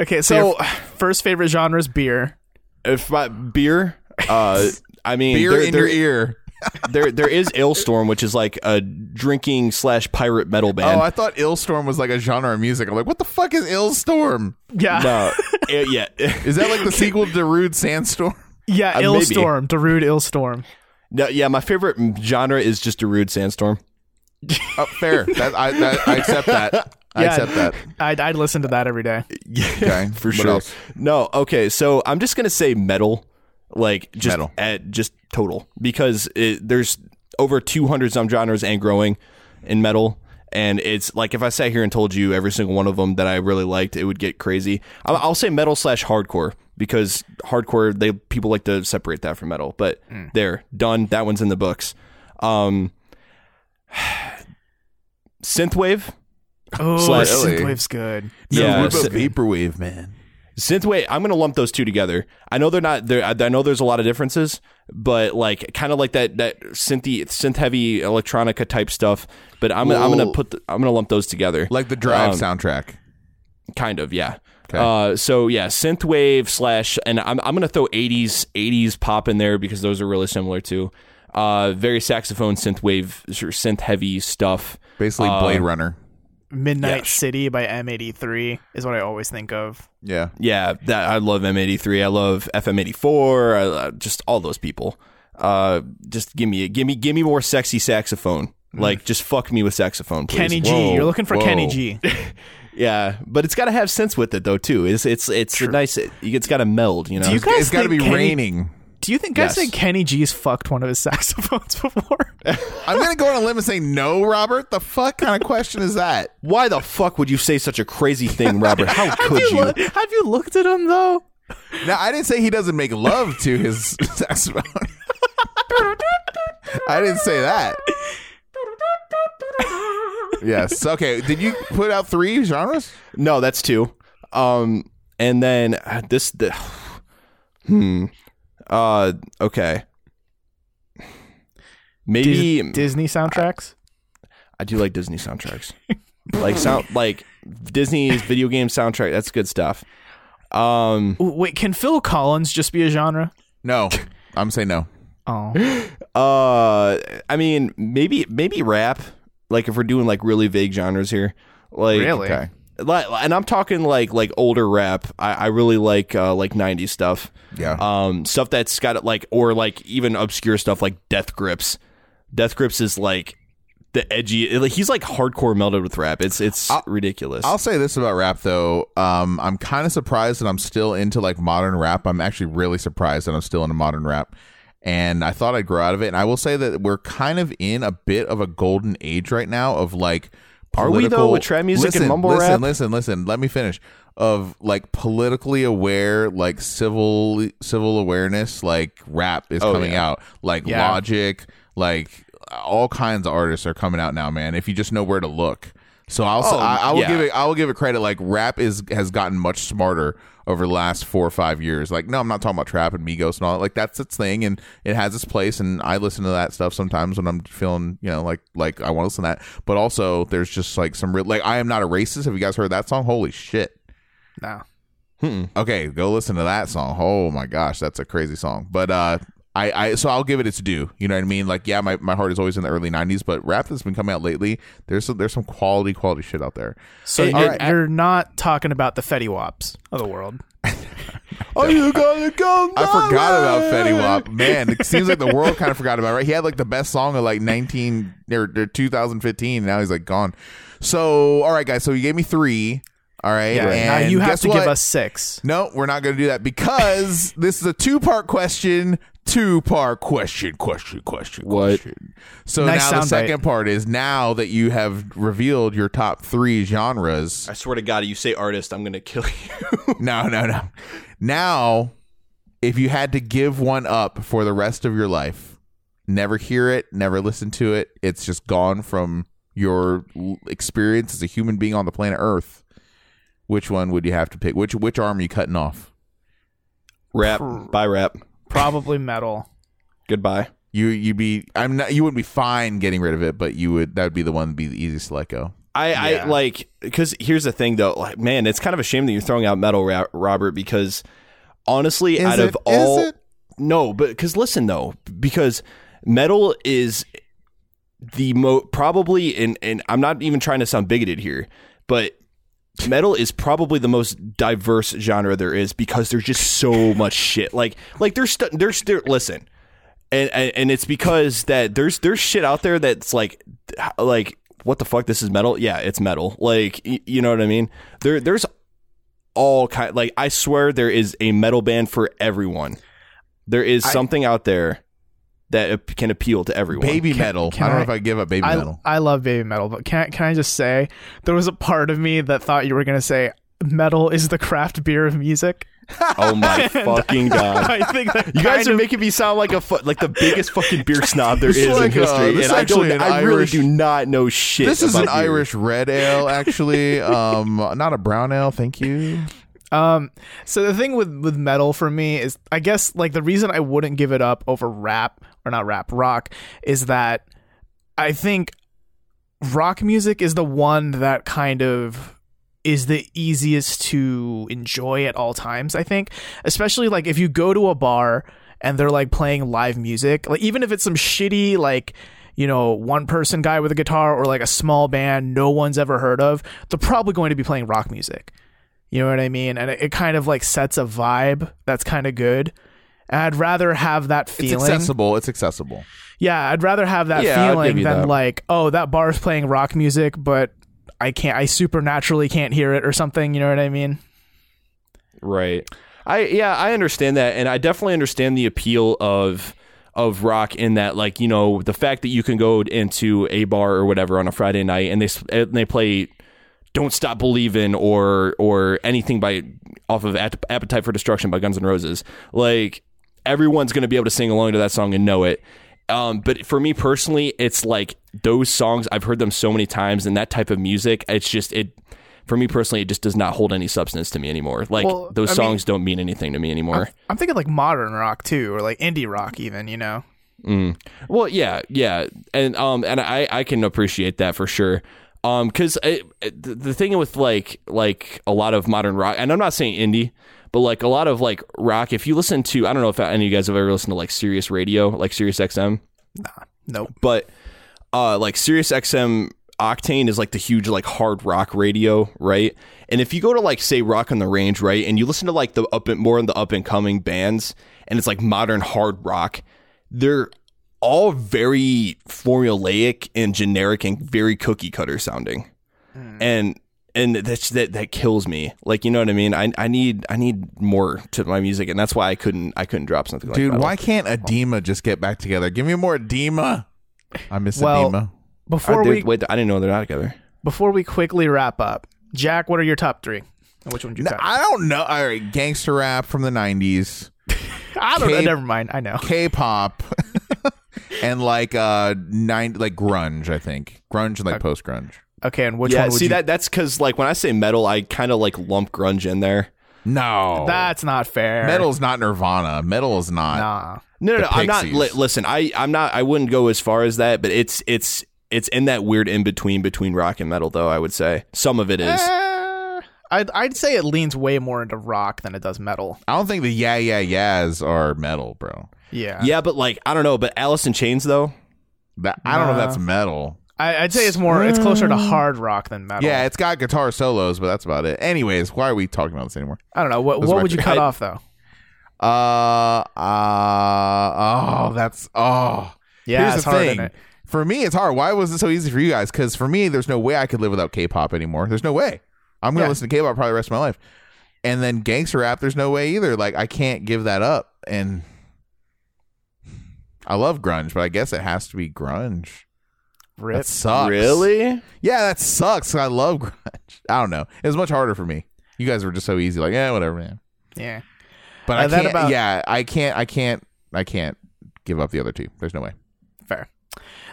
Okay, so, So- first favorite genre is beer. if my beer, uh, I mean, Beer there, in there, your ear. there, there is Alestorm, which is like a drinking slash pirate metal band. Oh, I thought Alestorm was like a genre of music. I'm like, what the fuck is Alestorm? Yeah. no, it- yeah. Is that like the sequel to Rude Sandstorm? Yeah, Uh, maybe. Alestorm, Darude Alestorm. No, yeah, my favorite genre is just a rude sandstorm. Oh, fair. That, I, that, I accept that. I Yeah. accept that. I'd, I'd listen to that every day. Okay, for What sure. else? No, okay, so I'm just gonna say metal, like just Metal. at just total because it, there's over 200 some genres and growing in metal. And it's like if I sat here and told you every single one of them that I really liked, it would get crazy. I'll, I'll say metal slash hardcore because hardcore they people like to separate that from metal. But there, done. That one's in the books. Um, synthwave. Oh, Slash- synthwave's good. Yeah, what about vaporwave, man? Synthwave, I'm gonna lump those two together. I know they're not. I know there's a lot of differences, but like kind of like that that synthy synth heavy electronica type stuff. But I'm I'm gonna put the, I'm gonna lump those together. Like the Drive Um, soundtrack. kind of yeah. Okay. Uh, so yeah, synthwave slash, and I'm I'm gonna throw 80s 80s pop in there because those are really similar too. Uh, very saxophone synthwave synth heavy stuff. Basically, uh, Blade Runner. Midnight Yeah. City by M83 is what I always think of. Yeah. Yeah, that I love M83. I love FM84. I, uh, just all those people. Uh, just give me give me give me more sexy saxophone. Like just fuck me with saxophone, please. Kenny G. Whoa, You're looking for whoa. Kenny G. Yeah, but it's got to have sense with it though too. It's it's it's a nice. It, it's got to meld. You know. Do you guys It's got to be Kenny- raining. Do you think guys Yes. think Kenny G's fucked one of his saxophones before? I'm gonna go on a limb and say no, Robert. The fuck kind of question is that? Why the fuck would you say such a crazy thing, Robert? How have, could you you? loo- have you looked at him though? Now, I didn't say he doesn't make love to his saxophone. I didn't say that. Yes. Okay. Did you put out three genres? No, that's two. Um, and then uh, this the hmm. Uh, okay. Maybe Dis- Disney soundtracks. I do like Disney soundtracks. like sound like Disney's video game soundtrack. That's good stuff. Um, Wait, can Phil Collins just be a genre? No. I'm saying no. Oh, uh, I mean, maybe maybe rap. Like if we're doing like really vague genres here, Like Really? Okay. And I'm talking like like older rap. I, I really like uh, like '90s stuff. Yeah. Um, stuff that's got like or like even obscure stuff like Death Grips. Death Grips is like the edgy. Like he's like hardcore melded with rap. It's it's ridiculous. I'll say this about rap though. Um, I'm kind of surprised that I'm still into like modern rap. I'm actually really surprised that I'm still into modern rap. And I thought I'd grow out of it. And I will say that we're kind of in a bit of a golden age right now of like Are we, though, with trap music and listen, mumble listen, rap? Listen, listen, Let me finish. Of like politically aware, like civil civil awareness, like rap is Oh, coming yeah. out. Like Yeah. Logic, like all kinds of artists are coming out now, man. If you just know where to look. So I'll Oh, I, I will yeah. give it I will give it credit. Like rap is has gotten much smarter over the last four or five years. Like no, I'm not talking about trap and Migos and all that. Like that's its thing and it has its place. And I listen to that stuff sometimes when I'm feeling you know like like I want to listen to that. But also there's just like some real like I am not a racist. Have you guys heard that song? Holy shit. No. Okay, go listen to that song. Oh my gosh, that's a crazy song. But uh I, I so I'll give it its due. You know what I mean? Like, yeah, my, my heart is always in the early '90s, but rap that's been coming out lately, there's some, there's some quality quality shit out there. So you're, alright. you're not talking about the Fetty Waps of the world. Are oh, you gonna go? I forgot about Fetty Wap. Man, it seems like the world kind of forgot about it, right? He had like the best song of like 19 or, or 2015. And now he's like gone. So, all right, guys. So you gave me three. All right. Yeah. and now you have to what? give us six. No, we're not going to do that because this is a two part question. Two part question, question, question, What? question. So Nice now the soundbite. second part is now that you have revealed your top three genres. I swear to God, you say artist, I'm gonna kill you. No, no, no. Now, if you had to give one up for the rest of your life, never hear it, never listen to it, it's just gone from your l- experience as a human being on the planet Earth. Which one would you have to pick? Which which arm are you cutting off? rap, bye rap. Probably metal. Goodbye. You you'd be I'm not you wouldn't be fine getting rid of it, but you would that would be the one that'd be the easiest to let go. I, Yeah. I like because here's the thing though, like, man, it's kind of a shame that you're throwing out metal, Robert, because honestly, out of all, no, but because listen though, because metal is the mo probably, and and I'm not even trying to sound bigoted here, but metal is probably the most diverse genre there is because there's just so much shit. Like like there's there's there, listen. And, and and it's because that there's there's shit out there that's like like what the fuck this is metal yeah it's metal like y- you know what I mean there there's all kind like I swear there is a metal band for everyone there is I- something out there that can appeal to everyone Baby metal. can I don't know if I give up baby I, metal. I love baby metal, but can can I just say there was a part of me that thought you were gonna say metal is the craft beer of music. oh my fucking god I think that you guys are of- making me sound like a fu- like the biggest fucking beer snob there is This is is in like a- history, this and I don't. actually an I really Irish- do not know shit. This is an beer. Irish red ale, actually. um, not a brown ale. Thank you. Um, so the thing with with metal for me is, I guess, like the reason I wouldn't give it up over rap or not rap rock is that I think rock music is the one that kind of is the easiest to enjoy at all times. I think, especially like if you go to a bar and they're like playing live music, like even if it's some shitty like you know one person guy with a guitar or like a small band no one's ever heard of, they're probably going to be playing rock music. You know what I mean? And it, it kind of like sets a vibe that's kind of good. And I'd rather have that feeling. It's accessible. It's accessible. Yeah, I'd rather have that Yeah, feeling than that. like, oh, that bar's playing rock music, but I can't, I supernaturally can't hear it or something. You know what I mean? Right. I yeah, I understand that and I definitely understand the appeal of of rock in that like, you know, the fact that you can go into a bar or whatever on a Friday night and they and they play don't Stop Believin' or or anything by off of Appetite for Destruction by Guns N' Roses. Like everyone's going to be able to sing along to that song and know it. Um, but for me personally, it's like those songs I've heard them so many times, and that type of music. It's just it. For me personally, it just does not hold any substance to me anymore. Like Well, those I mean- songs don't mean anything to me anymore. I'm thinking like modern rock too, or like indie rock even, you know? Mm. Well, yeah, yeah, and um, and I I can appreciate that for sure. Um, because the the thing with like like a lot of modern rock, and I'm not saying indie, but like a lot of like rock. If you listen to, I don't know if any of you guys have ever listened to like Sirius Radio, like Sirius XM, Nah, Nope. but uh, like Sirius XM Octane is like the huge like hard rock radio, right? And if you go to like say Rock on the Range, right, and you listen to like the up and more in the up and coming bands, and it's like modern hard rock, they're all very formulaic and generic and very cookie cutter sounding, and and that's that that kills me. Like you know what I mean? I I need I need more to my music, and that's why I couldn't I couldn't drop something like Dude, that. why can't Adema just get back together? Give me more Adema. I miss Well, Adema. Before I, we wait, I didn't know they're not together. before we quickly wrap up, Jack, what are your top three? And which one do you cut? I don't know. All right, gangster rap from the '90s, I don't know. Never mind. I know. K-pop, and like uh nine like grunge. I think grunge and like post grunge. Okay, and which yeah, one would see you? that that's because like when I say metal, I kind of like lump grunge in there. No, That's not fair. metal's not Nirvana. Metal is not. Nah. No, no, no I'm not. Li- listen, I I'm not. I wouldn't go as far as that, but it's it's it's in that weird in between between rock and metal, though. I would say some of it is. Eh, I'd I'd say it leans way more into rock than it does metal. I don't think the yeah yeah yeahs are metal, bro. Yeah. Yeah, but like I don't know, but Alice in Chains though. That I don't know if that's metal. I, I'd say it's more. It's closer to hard rock than metal. Yeah, it's got guitar solos, but that's about it. Anyways, why are we talking about this anymore? I don't know. What Those what would you cut I- off though? Uh, uh, oh, that's oh. Yeah, Here's it's the hard, thing. For me, it's hard. Why was it so easy for you guys? Because for me, there's no way I could live without K-pop anymore. There's no way. I'm gonna Yeah. listen to K-pop probably the rest of my life. And then gangster rap, there's no way either. Like I can't give that up. And I love grunge, but I guess it has to be grunge. Rip. That sucks. Really? Yeah, that sucks. I love grunge. I don't know. It was much harder for me. You guys were just so easy. Like, yeah, whatever, man. Yeah. But Uh, I that can't. about- yeah, I can't. I can't. I can't give up the other two. There's no way. Fair.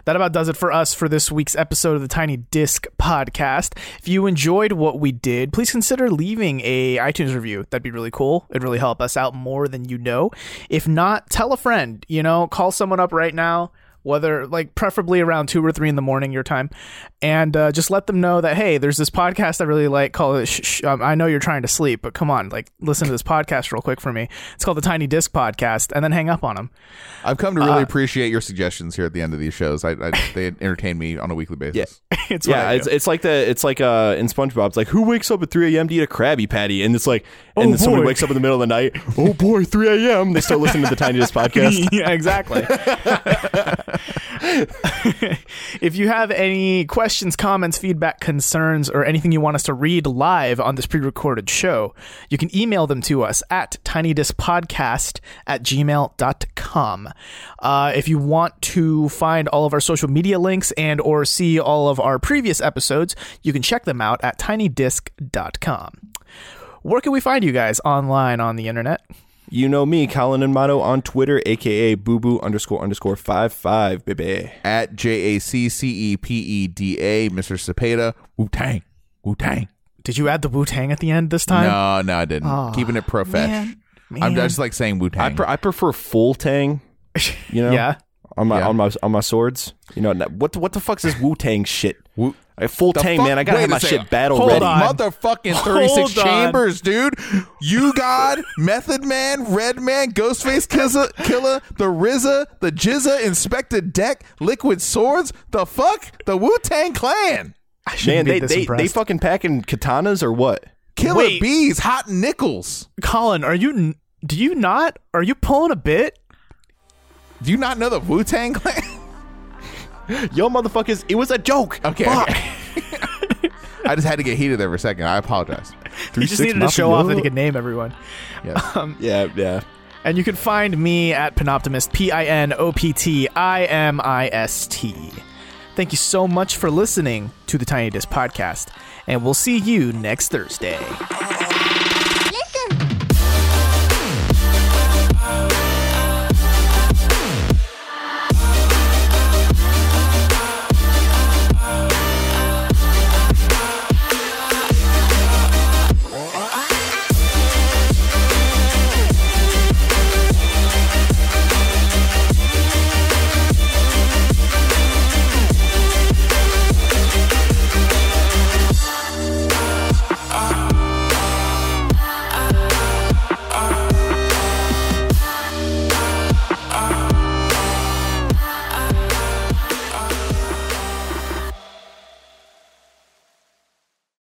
That about does it for us for this week's episode of the Tiny Disc podcast. If you enjoyed what we did, please consider leaving a iTunes review. That'd be really cool. It'd really help us out more than you know. If not, tell a friend. You know, call someone up right now, whether like preferably around two or three in the morning your time, and uh, just let them know that hey, there's this podcast I really like. Call it. Sh- sh- um, I know you're trying to sleep, but come on, like listen to this podcast real quick for me. It's called the Tiny Disc podcast, and then hang up on them. I've come to Uh, really appreciate your suggestions here at the end of these shows. I, I they entertain me on a weekly basis. it's Yeah, it's, it's like the it's like uh in SpongeBob. It's like who wakes up at 3 a.m. to eat a Krabby Patty, and it's like, and Oh, then somebody wakes up in the middle of the night. Oh boy, 3 a.m. They start listening to the Tiny Disc podcast. yeah, exactly. if you have any questions, comments, feedback, concerns, or anything you want us to read live on this pre recorded show, you can email them to us at tinydiscpodcast at gmail.com. Uh, if you want to find all of our social media links and or see all of our previous episodes, you can check them out at tinydisc.com. Where can we find you guys online on the internet? You know me, Colin and Mato on Twitter, aka boo boo underscore underscore five five, baby. At J A C C E P E D A, Mr. Cepeda, Wu Tang, Wu Tang. Did you add the Wu Tang at the end this time? No, no, I didn't. Keeping it profesh. man, I'm just like saying Wu I Tang. pre- I prefer full tang. You know, Yeah. on my Yeah. on my on my swords. You know what what the fuck's this Wu Tang shit? Wu- I full The tang, fuck- man. I gotta wait have my shit battle Hold ready. on. Motherfucking 36 Hold on. chambers, dude. U-God, Method Man, Redman, Ghostface Killah, Killer, the RZA, the GZA, Inspectah Deck, Liquid Swords. The fuck? The Wu Tang Clan. I Man, be they this they, they fucking packing katanas or what? Killer Wait. Bees, Hot Nickels. Colin, are you? Do you not? Are you pulling a bit? Do you not know the Wu Tang Clan? Yo, motherfuckers, it was a joke. Okay. Fuck. okay. I just had to get heated there for a second. I apologize. You just needed to show off that he could name everyone. Yes. Um, yeah, yeah. And you can find me at Pinoptimist, P I N O P T I M I S T. Thank you so much for listening to the Tiny Disc Podcast, and we'll see you next Thursday.